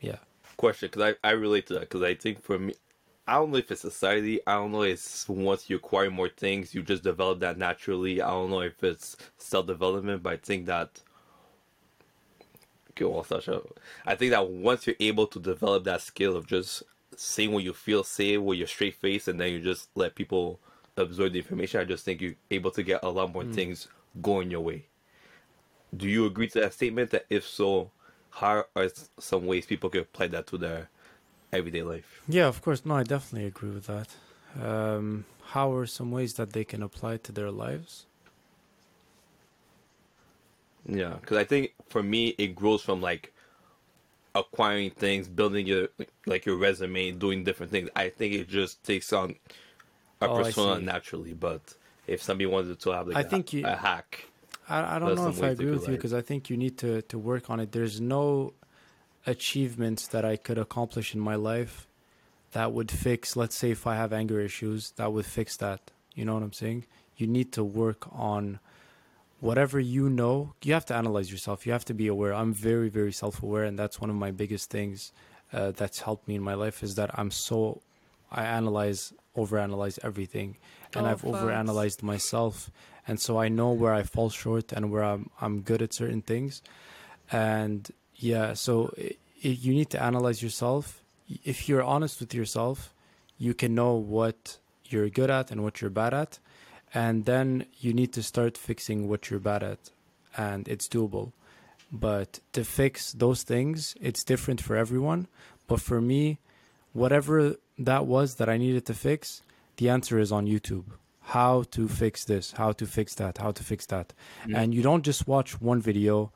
yeah, question because I, I relate to that because I think for me, I don't know if it's society. I don't know if it's once you acquire more things, you just develop that naturally. I don't know if it's self development, but I think that. Okay, well, Sasha, I think that once you're able to develop that skill of just saying what you feel, say with your straight face, and then you just let people absorb the information. I just think you're able to get a lot more things going your way. Do you agree to that statement? That if so, how are some ways people can apply that to their everyday life? Yeah, of course. No, I definitely agree with that. Um, how are some ways that they can apply to their lives? Yeah, because I think for me it grows from like acquiring things, building your like your resume, doing different things. I think it just takes on a Oh, persona naturally. But if somebody wanted to have like I a, think you- a hack, I, I don't know if I agree could, with you because I think you need to, to work on it. There's no achievements that I could accomplish in my life that would fix, let's say, if I have anger issues, that would fix that. You know what I'm saying? You need to work on whatever you know. You have to analyze yourself. You have to be aware. I'm very, very self aware, and that's one of my biggest things uh, that's helped me in my life is that I'm so, I analyze, overanalyze everything, and Oh, I've facts. overanalyzed myself and so I know where I fall short and where I'm I'm good at certain things, and yeah, so i i you need to analyze yourself. If you're honest with yourself, you can know what you're good at and what you're bad at, and then you need to start fixing what you're bad at, and it's doable. But to fix those things, it's different for everyone. But for me, whatever that was that I needed to fix, the answer is on YouTube how to fix this, how to fix that, how to fix that. Mm-hmm. And you don't just watch one video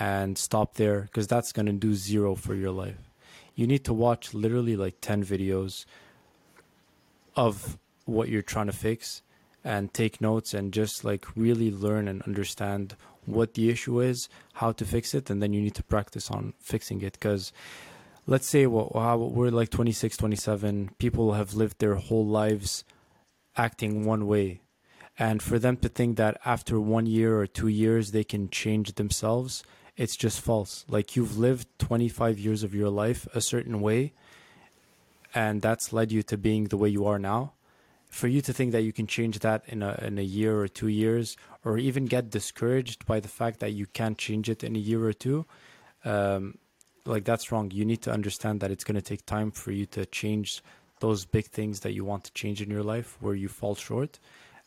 and stop there because that's going to do zero for your life. You need to watch literally like 10 videos of what you're trying to fix and take notes and just like really learn and understand what the issue is, how to fix it, and then you need to practice on fixing it because let's say we're like 26 27 people have lived their whole lives acting one way. And for them to think that after one year or two years they can change themselves it's just false. Like you've lived 25 years of your life a certain way and that's led you to being the way you are now. For you to think that you can change that in a in a year or two years or even get discouraged by the fact that you can't change it in a year or two um, like that's wrong. You need to understand that it's going to take time for you to change those big things that you want to change in your life where you fall short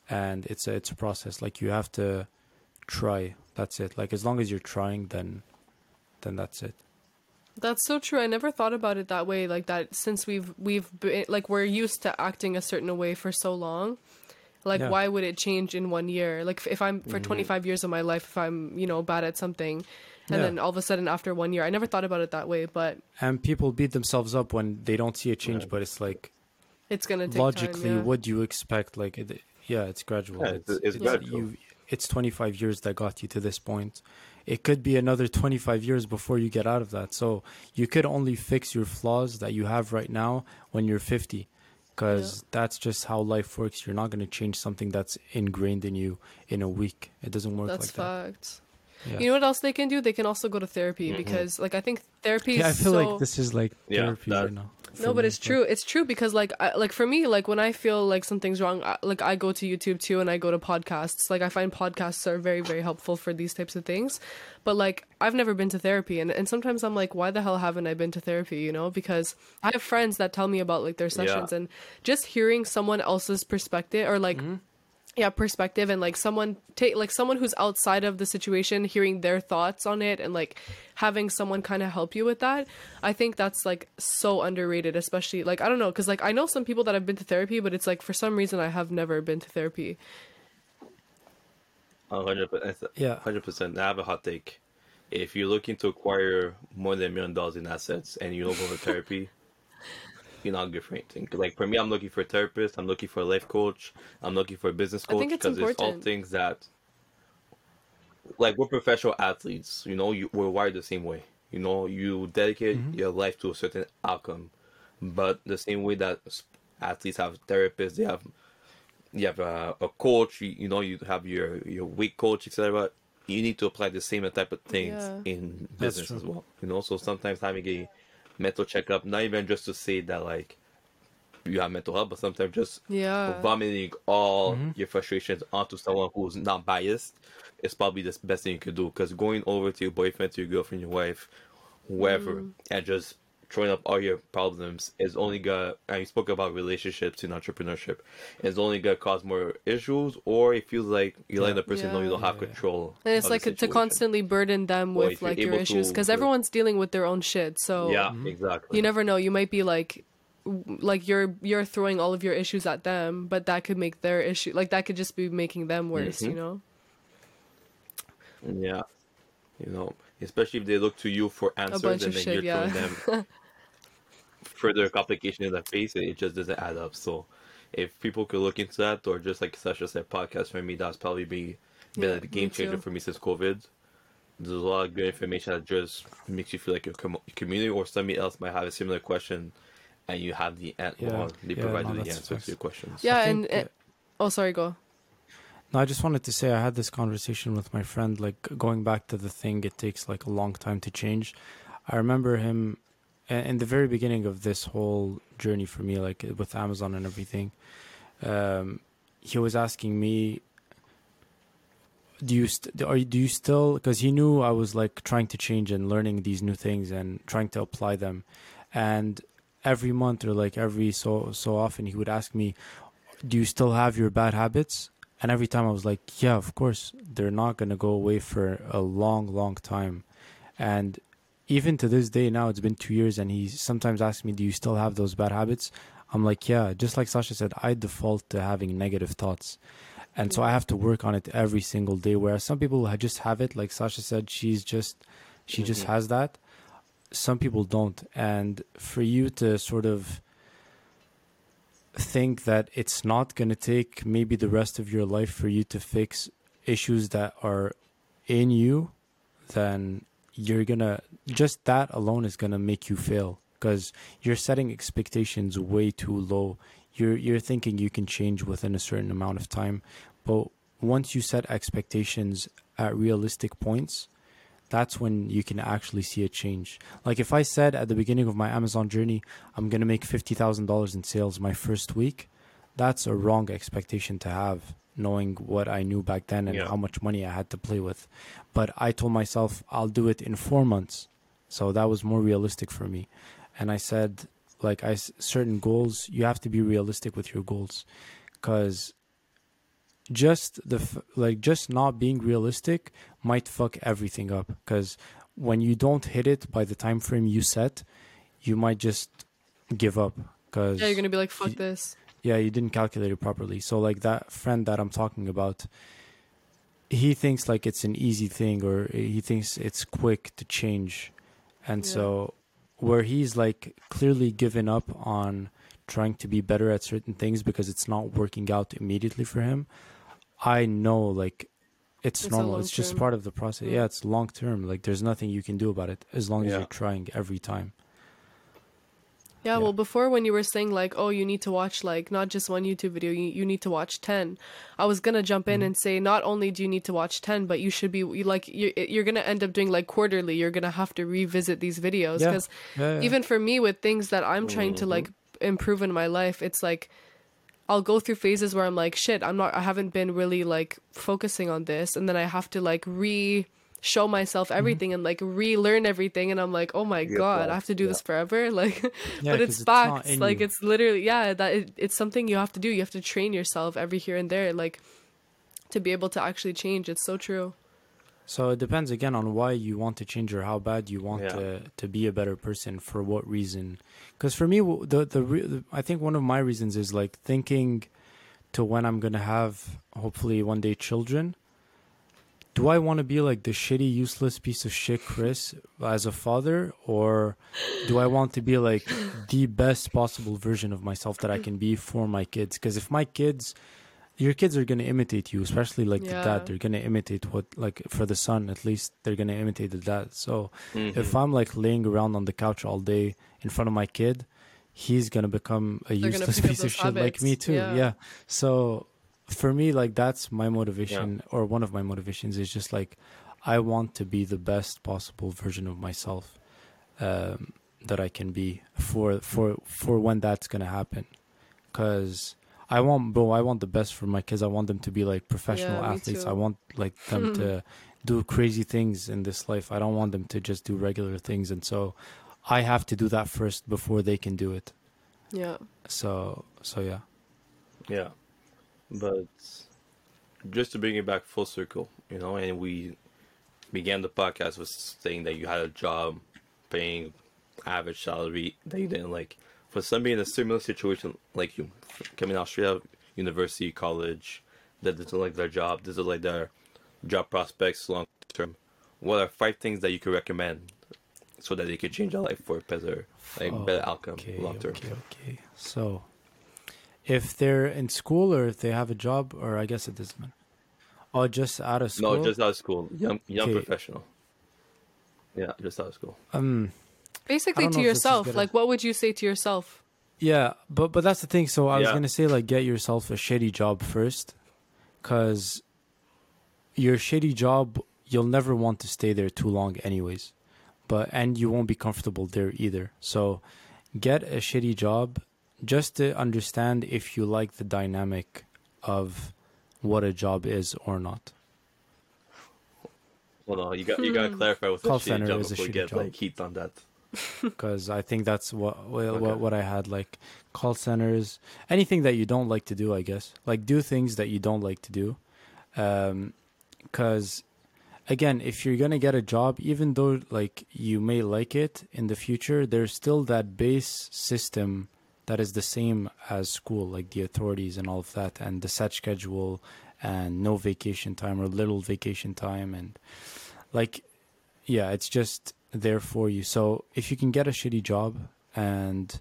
and it's a it's a process like you have to try that's it like as long as you're trying then then that's it That's so true. I never thought about it that way. Like that since we've we've been like we're used to acting a certain way for so long. Like Yeah. why would it change in one year? Like if, I'm for Mm-hmm. 25 years of my life if I'm, you know, bad at something and Yeah. then all of a sudden after one year, I never thought about it that way, but and people beat themselves up when they don't see a change Right. but it's like it's going to take logically time. Yeah. what do you expect like it, yeah it's gradual Yeah, it's- it's gradual. you it's 25 years that got you to this point it could be another 25 years before you get out of that so you could only fix your flaws that you have right now when you're 50 because that's just how life works you're not going to change something that's ingrained in you in a week it doesn't work That's like that facts. Yeah. You know what else they can do? They can also go to therapy Mhm. because like I think therapy yeah i is feel so like this is like Yeah, therapy that- right now No, but me, it's true. It's true because like I, like for me, like when I feel like something's wrong, I, like I go to YouTube too and I go to podcasts. Like I find podcasts are very very helpful for these types of things. But like I've never been to therapy and and sometimes I'm like why the hell haven't I been to therapy, you know? Because I have friends that tell me about like their sessions Yeah. and just hearing someone else's perspective or like yeah perspective and like someone take like someone who's outside of the situation hearing their thoughts on it and like having someone kind of help you with that i think that's like so underrated especially like i don't know because like i know some people that have been to therapy but it's like for some reason i have never been to therapy A hundred percent. Yeah. hundred percent. I have a hot take. If you're looking to acquire more than a million dollars in assets and you don't go to therapy, you're not good for. Like for me, I'm looking for a therapist. I'm looking for a life coach. I'm looking for a business coach think it's because it's all things that, like, we're professional athletes. You know, you, we're wired the same way. You know, you dedicate mm-hmm. your life to a certain outcome, but the same way that athletes have therapists, they have you have a, a coach, you, you know, you have your your weight coach, etc. You need to apply the same type of things Yeah. in business as well. You know, so sometimes having a mental checkup, not even just to say that like you have mental health, but sometimes just yeah vomiting all Mm-hmm. your frustrations onto someone who's not biased is probably the best thing you could do. Because going over to your boyfriend, to your girlfriend, your wife, whoever, Mm. and just throwing up all your problems is only gonna and you spoke about relationships and entrepreneurship is only gonna cause more issues or it feels like you're letting the person know you don't have Yeah. control And it's like to constantly burden them Or with like your issues because everyone's dealing with their own shit. So yeah exactly you never know. You might be like like you're you're throwing all of your issues at them, but that could make their issue like that could just be making them worse, Mhm. you know? yeah you know especially if they look to you for answers and then shit, you're yeah. throwing them (laughs) further complication in the face it just doesn't add up so if people could look into that or just like Sasha said podcast for me that's probably be been Yeah, a game changer too. for me since covid there's a lot of good information that just makes you feel like your com- community or somebody else might have a similar question and you have the answer. Yeah, well, they yeah, provide no, you the that's answers to your questions Yeah, think, and, uh, oh sorry, go. No, I just wanted to say I had this conversation with my friend, like going back to the thing, it takes like a long time to change. I remember him in the very beginning of this whole journey for me, like with Amazon and everything. Um, he was asking me, "Do you st- are you, do you still?" Because he knew I was like trying to change and learning these new things and trying to apply them, and every month or like every so so often he would ask me, "Do you still have your bad habits?" And every time I was like, yeah, of course, they're not going to go away for a long, long time. And even to this day now, it's been two years, and he sometimes asks me, do you still have those bad habits? I'm like, yeah, just like Sasha said, I default to having negative thoughts. And so I have to work on it every single day. Whereas some people just have it, like Sasha said, she's just, she just Mhm. has that. Some people don't. And for you to sort of, think that it's not going to take maybe the rest of your life for you to fix issues that are in you, then you're going to just that alone is going to make you fail because you're setting expectations way too low. You're you're thinking you can change within a certain amount of time, but once you set expectations at realistic points, that's when you can actually see a change. Like if I said at the beginning of my Amazon journey, I'm gonna make fifty thousand dollars in sales my first week, that's a wrong expectation to have, knowing what I knew back then and Yeah. how much money I had to play with. But I told myself I'll do it in four months, so that was more realistic for me. And I said, like I certain goals, you have to be realistic with your goals, because just the f- like just not being realistic might fuck everything up because when you don't hit it by the time frame you set you might just give up because Yeah, you're gonna be like, fuck this. yeah you didn't calculate it properly so like that friend that i'm talking about he thinks like it's an easy thing or he thinks it's quick to change and Yeah. so where he's like clearly given up on trying to be better at certain things because it's not working out immediately for him i know like it's, It's normal it's just term. part of the process Yeah. yeah it's long term like there's nothing you can do about it as long as Yeah. you're trying every time Yeah, Yeah. well, before when you were saying like, oh, you need to watch like not just one YouTube video, you, you need to watch ten. I was gonna jump Mm-hmm. in and say not only do you need to watch ten, but you should be you, like you're, you're gonna end up doing like quarterly. You're gonna have to revisit these videos Yeah. because yeah, yeah. even for me with things that I'm trying to like improve in my life, it's like I'll go through phases where I'm like, shit, I'm not, I haven't been really like focusing on this, and then I have to like re show myself Mm-hmm. everything and like relearn everything, and I'm like, oh my god, I have to do yeah. this forever, (laughs) like, Yeah, but it's facts, like you. it's literally yeah, that it, it's something you have to do. You have to train yourself every here and there, like to be able to actually change. It's so true. So it depends again on why you want to change or how bad you want Yeah. to to be a better person for what reason. Because for me, the, the the I think one of my reasons is like thinking to when I'm gonna have hopefully one day children. Do I want to be like the shitty, useless piece of shit Chris as a father, or do I want to be like the best possible version of myself that I can be for my kids? Because if my kids your kids are going to imitate you especially like the dad. They're going to imitate what like for the son at least they're going to imitate the dad. So Mhm. if i'm like laying around on the couch all day in front of my kid he's going to become a They're useless (laughs) piece of those shit like me too. Yeah. yeah. so for me like that's my motivation or one of my motivations is just like i want to be the best possible version of myself um, that i can be for for for when that's going to happen. Because I want, bro. I want the best for my kids. I want them to be like professional Yeah, athletes. too. I want like them (laughs) to do crazy things in this life. I don't want them to just do regular things. And so, I have to do that first before they can do it. Yeah. So so yeah. Yeah, but just to bring it back full circle, you know, and we began the podcast with saying that you had a job paying average salary that you didn't like. For somebody in a similar situation like you, coming out straight out of university, college, that doesn't like their job, doesn't like their job prospects long term, what are five things that you could recommend so that they could change their life for a better, like better outcome Okay, long term? okay, okay. So, if they're in school or if they have a job, or I guess it doesn't matter. Oh, just out of school. No, just out of school, young young Okay. professional. Yeah, just out of school. um. Basically, to know if this is yourself. Like, what would you say to yourself? Yeah, but but that's the thing. So I was gonna say like get yourself a shitty job first, cause your shitty job you'll never want to stay there too long anyways, but and you won't be comfortable there either. So get a shitty job just to understand if you like the dynamic of what a job is or not. Hold on, you got you gotta Hmm. clarify with Call a shitty center job is a before you shitty get job. like heat on that. (laughs) because I think that's what well, Okay. what what I had like call centers, anything that you don't like to do. I guess like do things that you don't like to do, um, because again, if you're gonna get a job, even though like you may like it in the future, there's still that base system that is the same as school, like the authorities and all of that, and the set schedule, and no vacation time or little vacation time, and like yeah, it's just there for you. So if you can get a shitty job and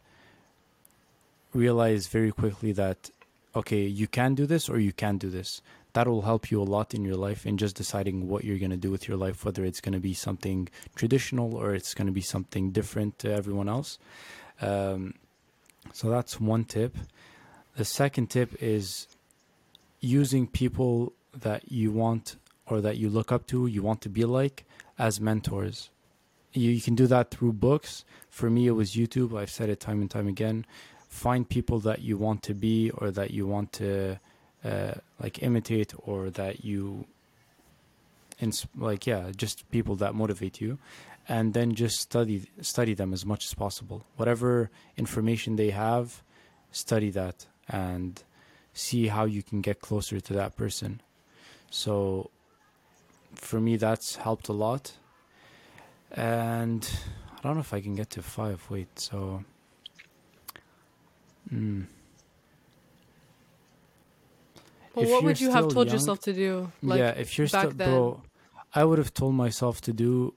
realize very quickly that okay, you can do this or you can't do this. That will help you a lot in your life in just deciding what you're going to do with your life, whether it's going to be something traditional or it's going to be something different to everyone else. Um, so that's one tip. The second tip is using people that you want or that you look up to, you want to be like, as mentors. You, you can do that through books. For me, it was YouTube. I've said it time and time again. Find people that you want to be or that you want to uh, like imitate or that you ins- like yeah just people that motivate you and then just study study them as much as possible whatever information they have study that and see how you can get closer to that person so for me that's helped a lot and i don't know if i can get to five wait so mm. Well, If what would you have told young- yourself to do? Like, yeah, if you're still, bro, I would have told myself to do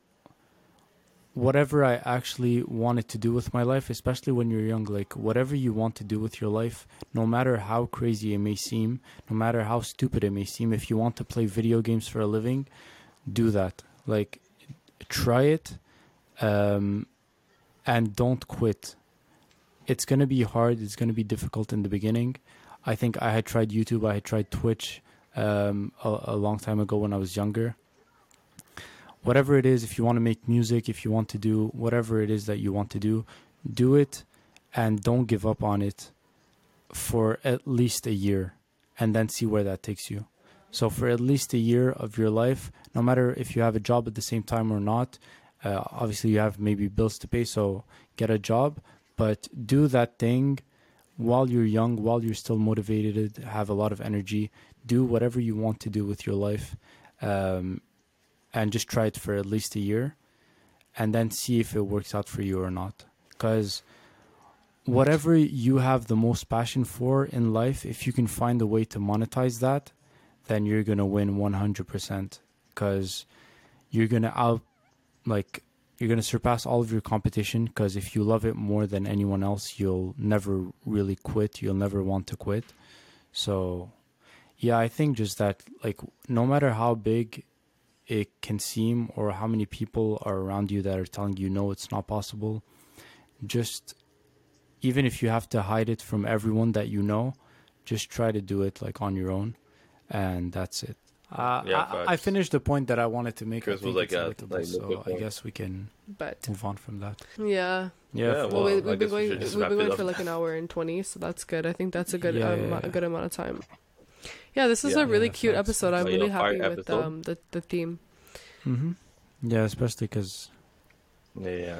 whatever I actually wanted to do with my life, especially when you're young. Like, whatever you want to do with your life, no matter how crazy it may seem, no matter how stupid it may seem, if you want to play video games for a living, do that. Like, try it um, and don't quit. It's going to be hard, it's going to be difficult in the beginning. I think I had tried YouTube, I had tried Twitch um, a, a long time ago when I was younger. Whatever it is, if you want to make music, if you want to do whatever it is that you want to do, do it and don't give up on it for at least a year and then see where that takes you. So, for at least a year of your life, no matter if you have a job at the same time or not, uh, obviously you have maybe bills to pay, so get a job, but do that thing while you're young, while you're still motivated, have a lot of energy, do whatever you want to do with your life, um, and just try it for at least a year, and then see if it works out for you or not. Because whatever you have the most passion for in life, if you can find a way to monetize that, then you're gonna win 100%. Because you're gonna out, like, you're going to surpass all of your competition because if you love it more than anyone else, you'll never really quit. You'll never want to quit. So, yeah, I think just that, like, no matter how big it can seem or how many people are around you that are telling you, no, it's not possible, just even if you have to hide it from everyone that you know, just try to do it, like, on your own. And that's it. Uh, Yeah, I, I finished the point that I wanted to make. I Chris was like, it's like, so I guess we can but move on from that. yeah. Yeah. Yeah, Well, Well, we, we've been guess we going. We've been going for like an hour and twenty, so that's good. I think that's a good, Yeah, um, yeah, a yeah. good amount of time. Yeah, this is Yeah. a really Yeah, cute thanks. episode. I'm Like, really a fire happy with episode. um the the theme. hmm Yeah, especially because Yeah, yeah.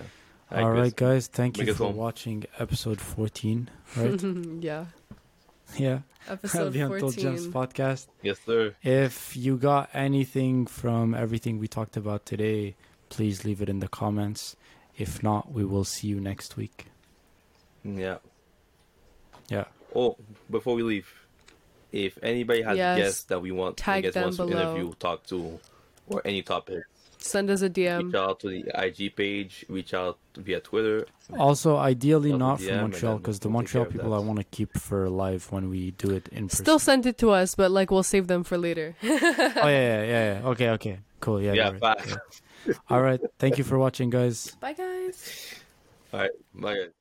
Alright, All Chris. right, guys. Thank Bring you us for home. watching episode 14. Right? (laughs) yeah. (laughs) yeah. Episode the Untold Gems 14. podcast. Yes, sir. If you got anything from everything we talked about today, please leave it in the comments. If not, we will see you next week. Yeah. Yeah. Oh, before we leave, if anybody has Yes. guests that we want, Tag guests them wants to interview, talk to, or any topic, Send us a DM. reach out to the IG page, reach out via Twitter. Also, ideally Well, not yeah, from and Montreal because the we'll take care Montreal people. I want to keep for live when we do it in person. Still send it to us, but like we'll save them for later. (laughs) oh yeah, yeah, yeah, yeah. Okay, okay, cool. Yeah, Yeah, right. facts. Yeah. All right. Thank you for watching, guys. Bye, guys. All right, bye. guys.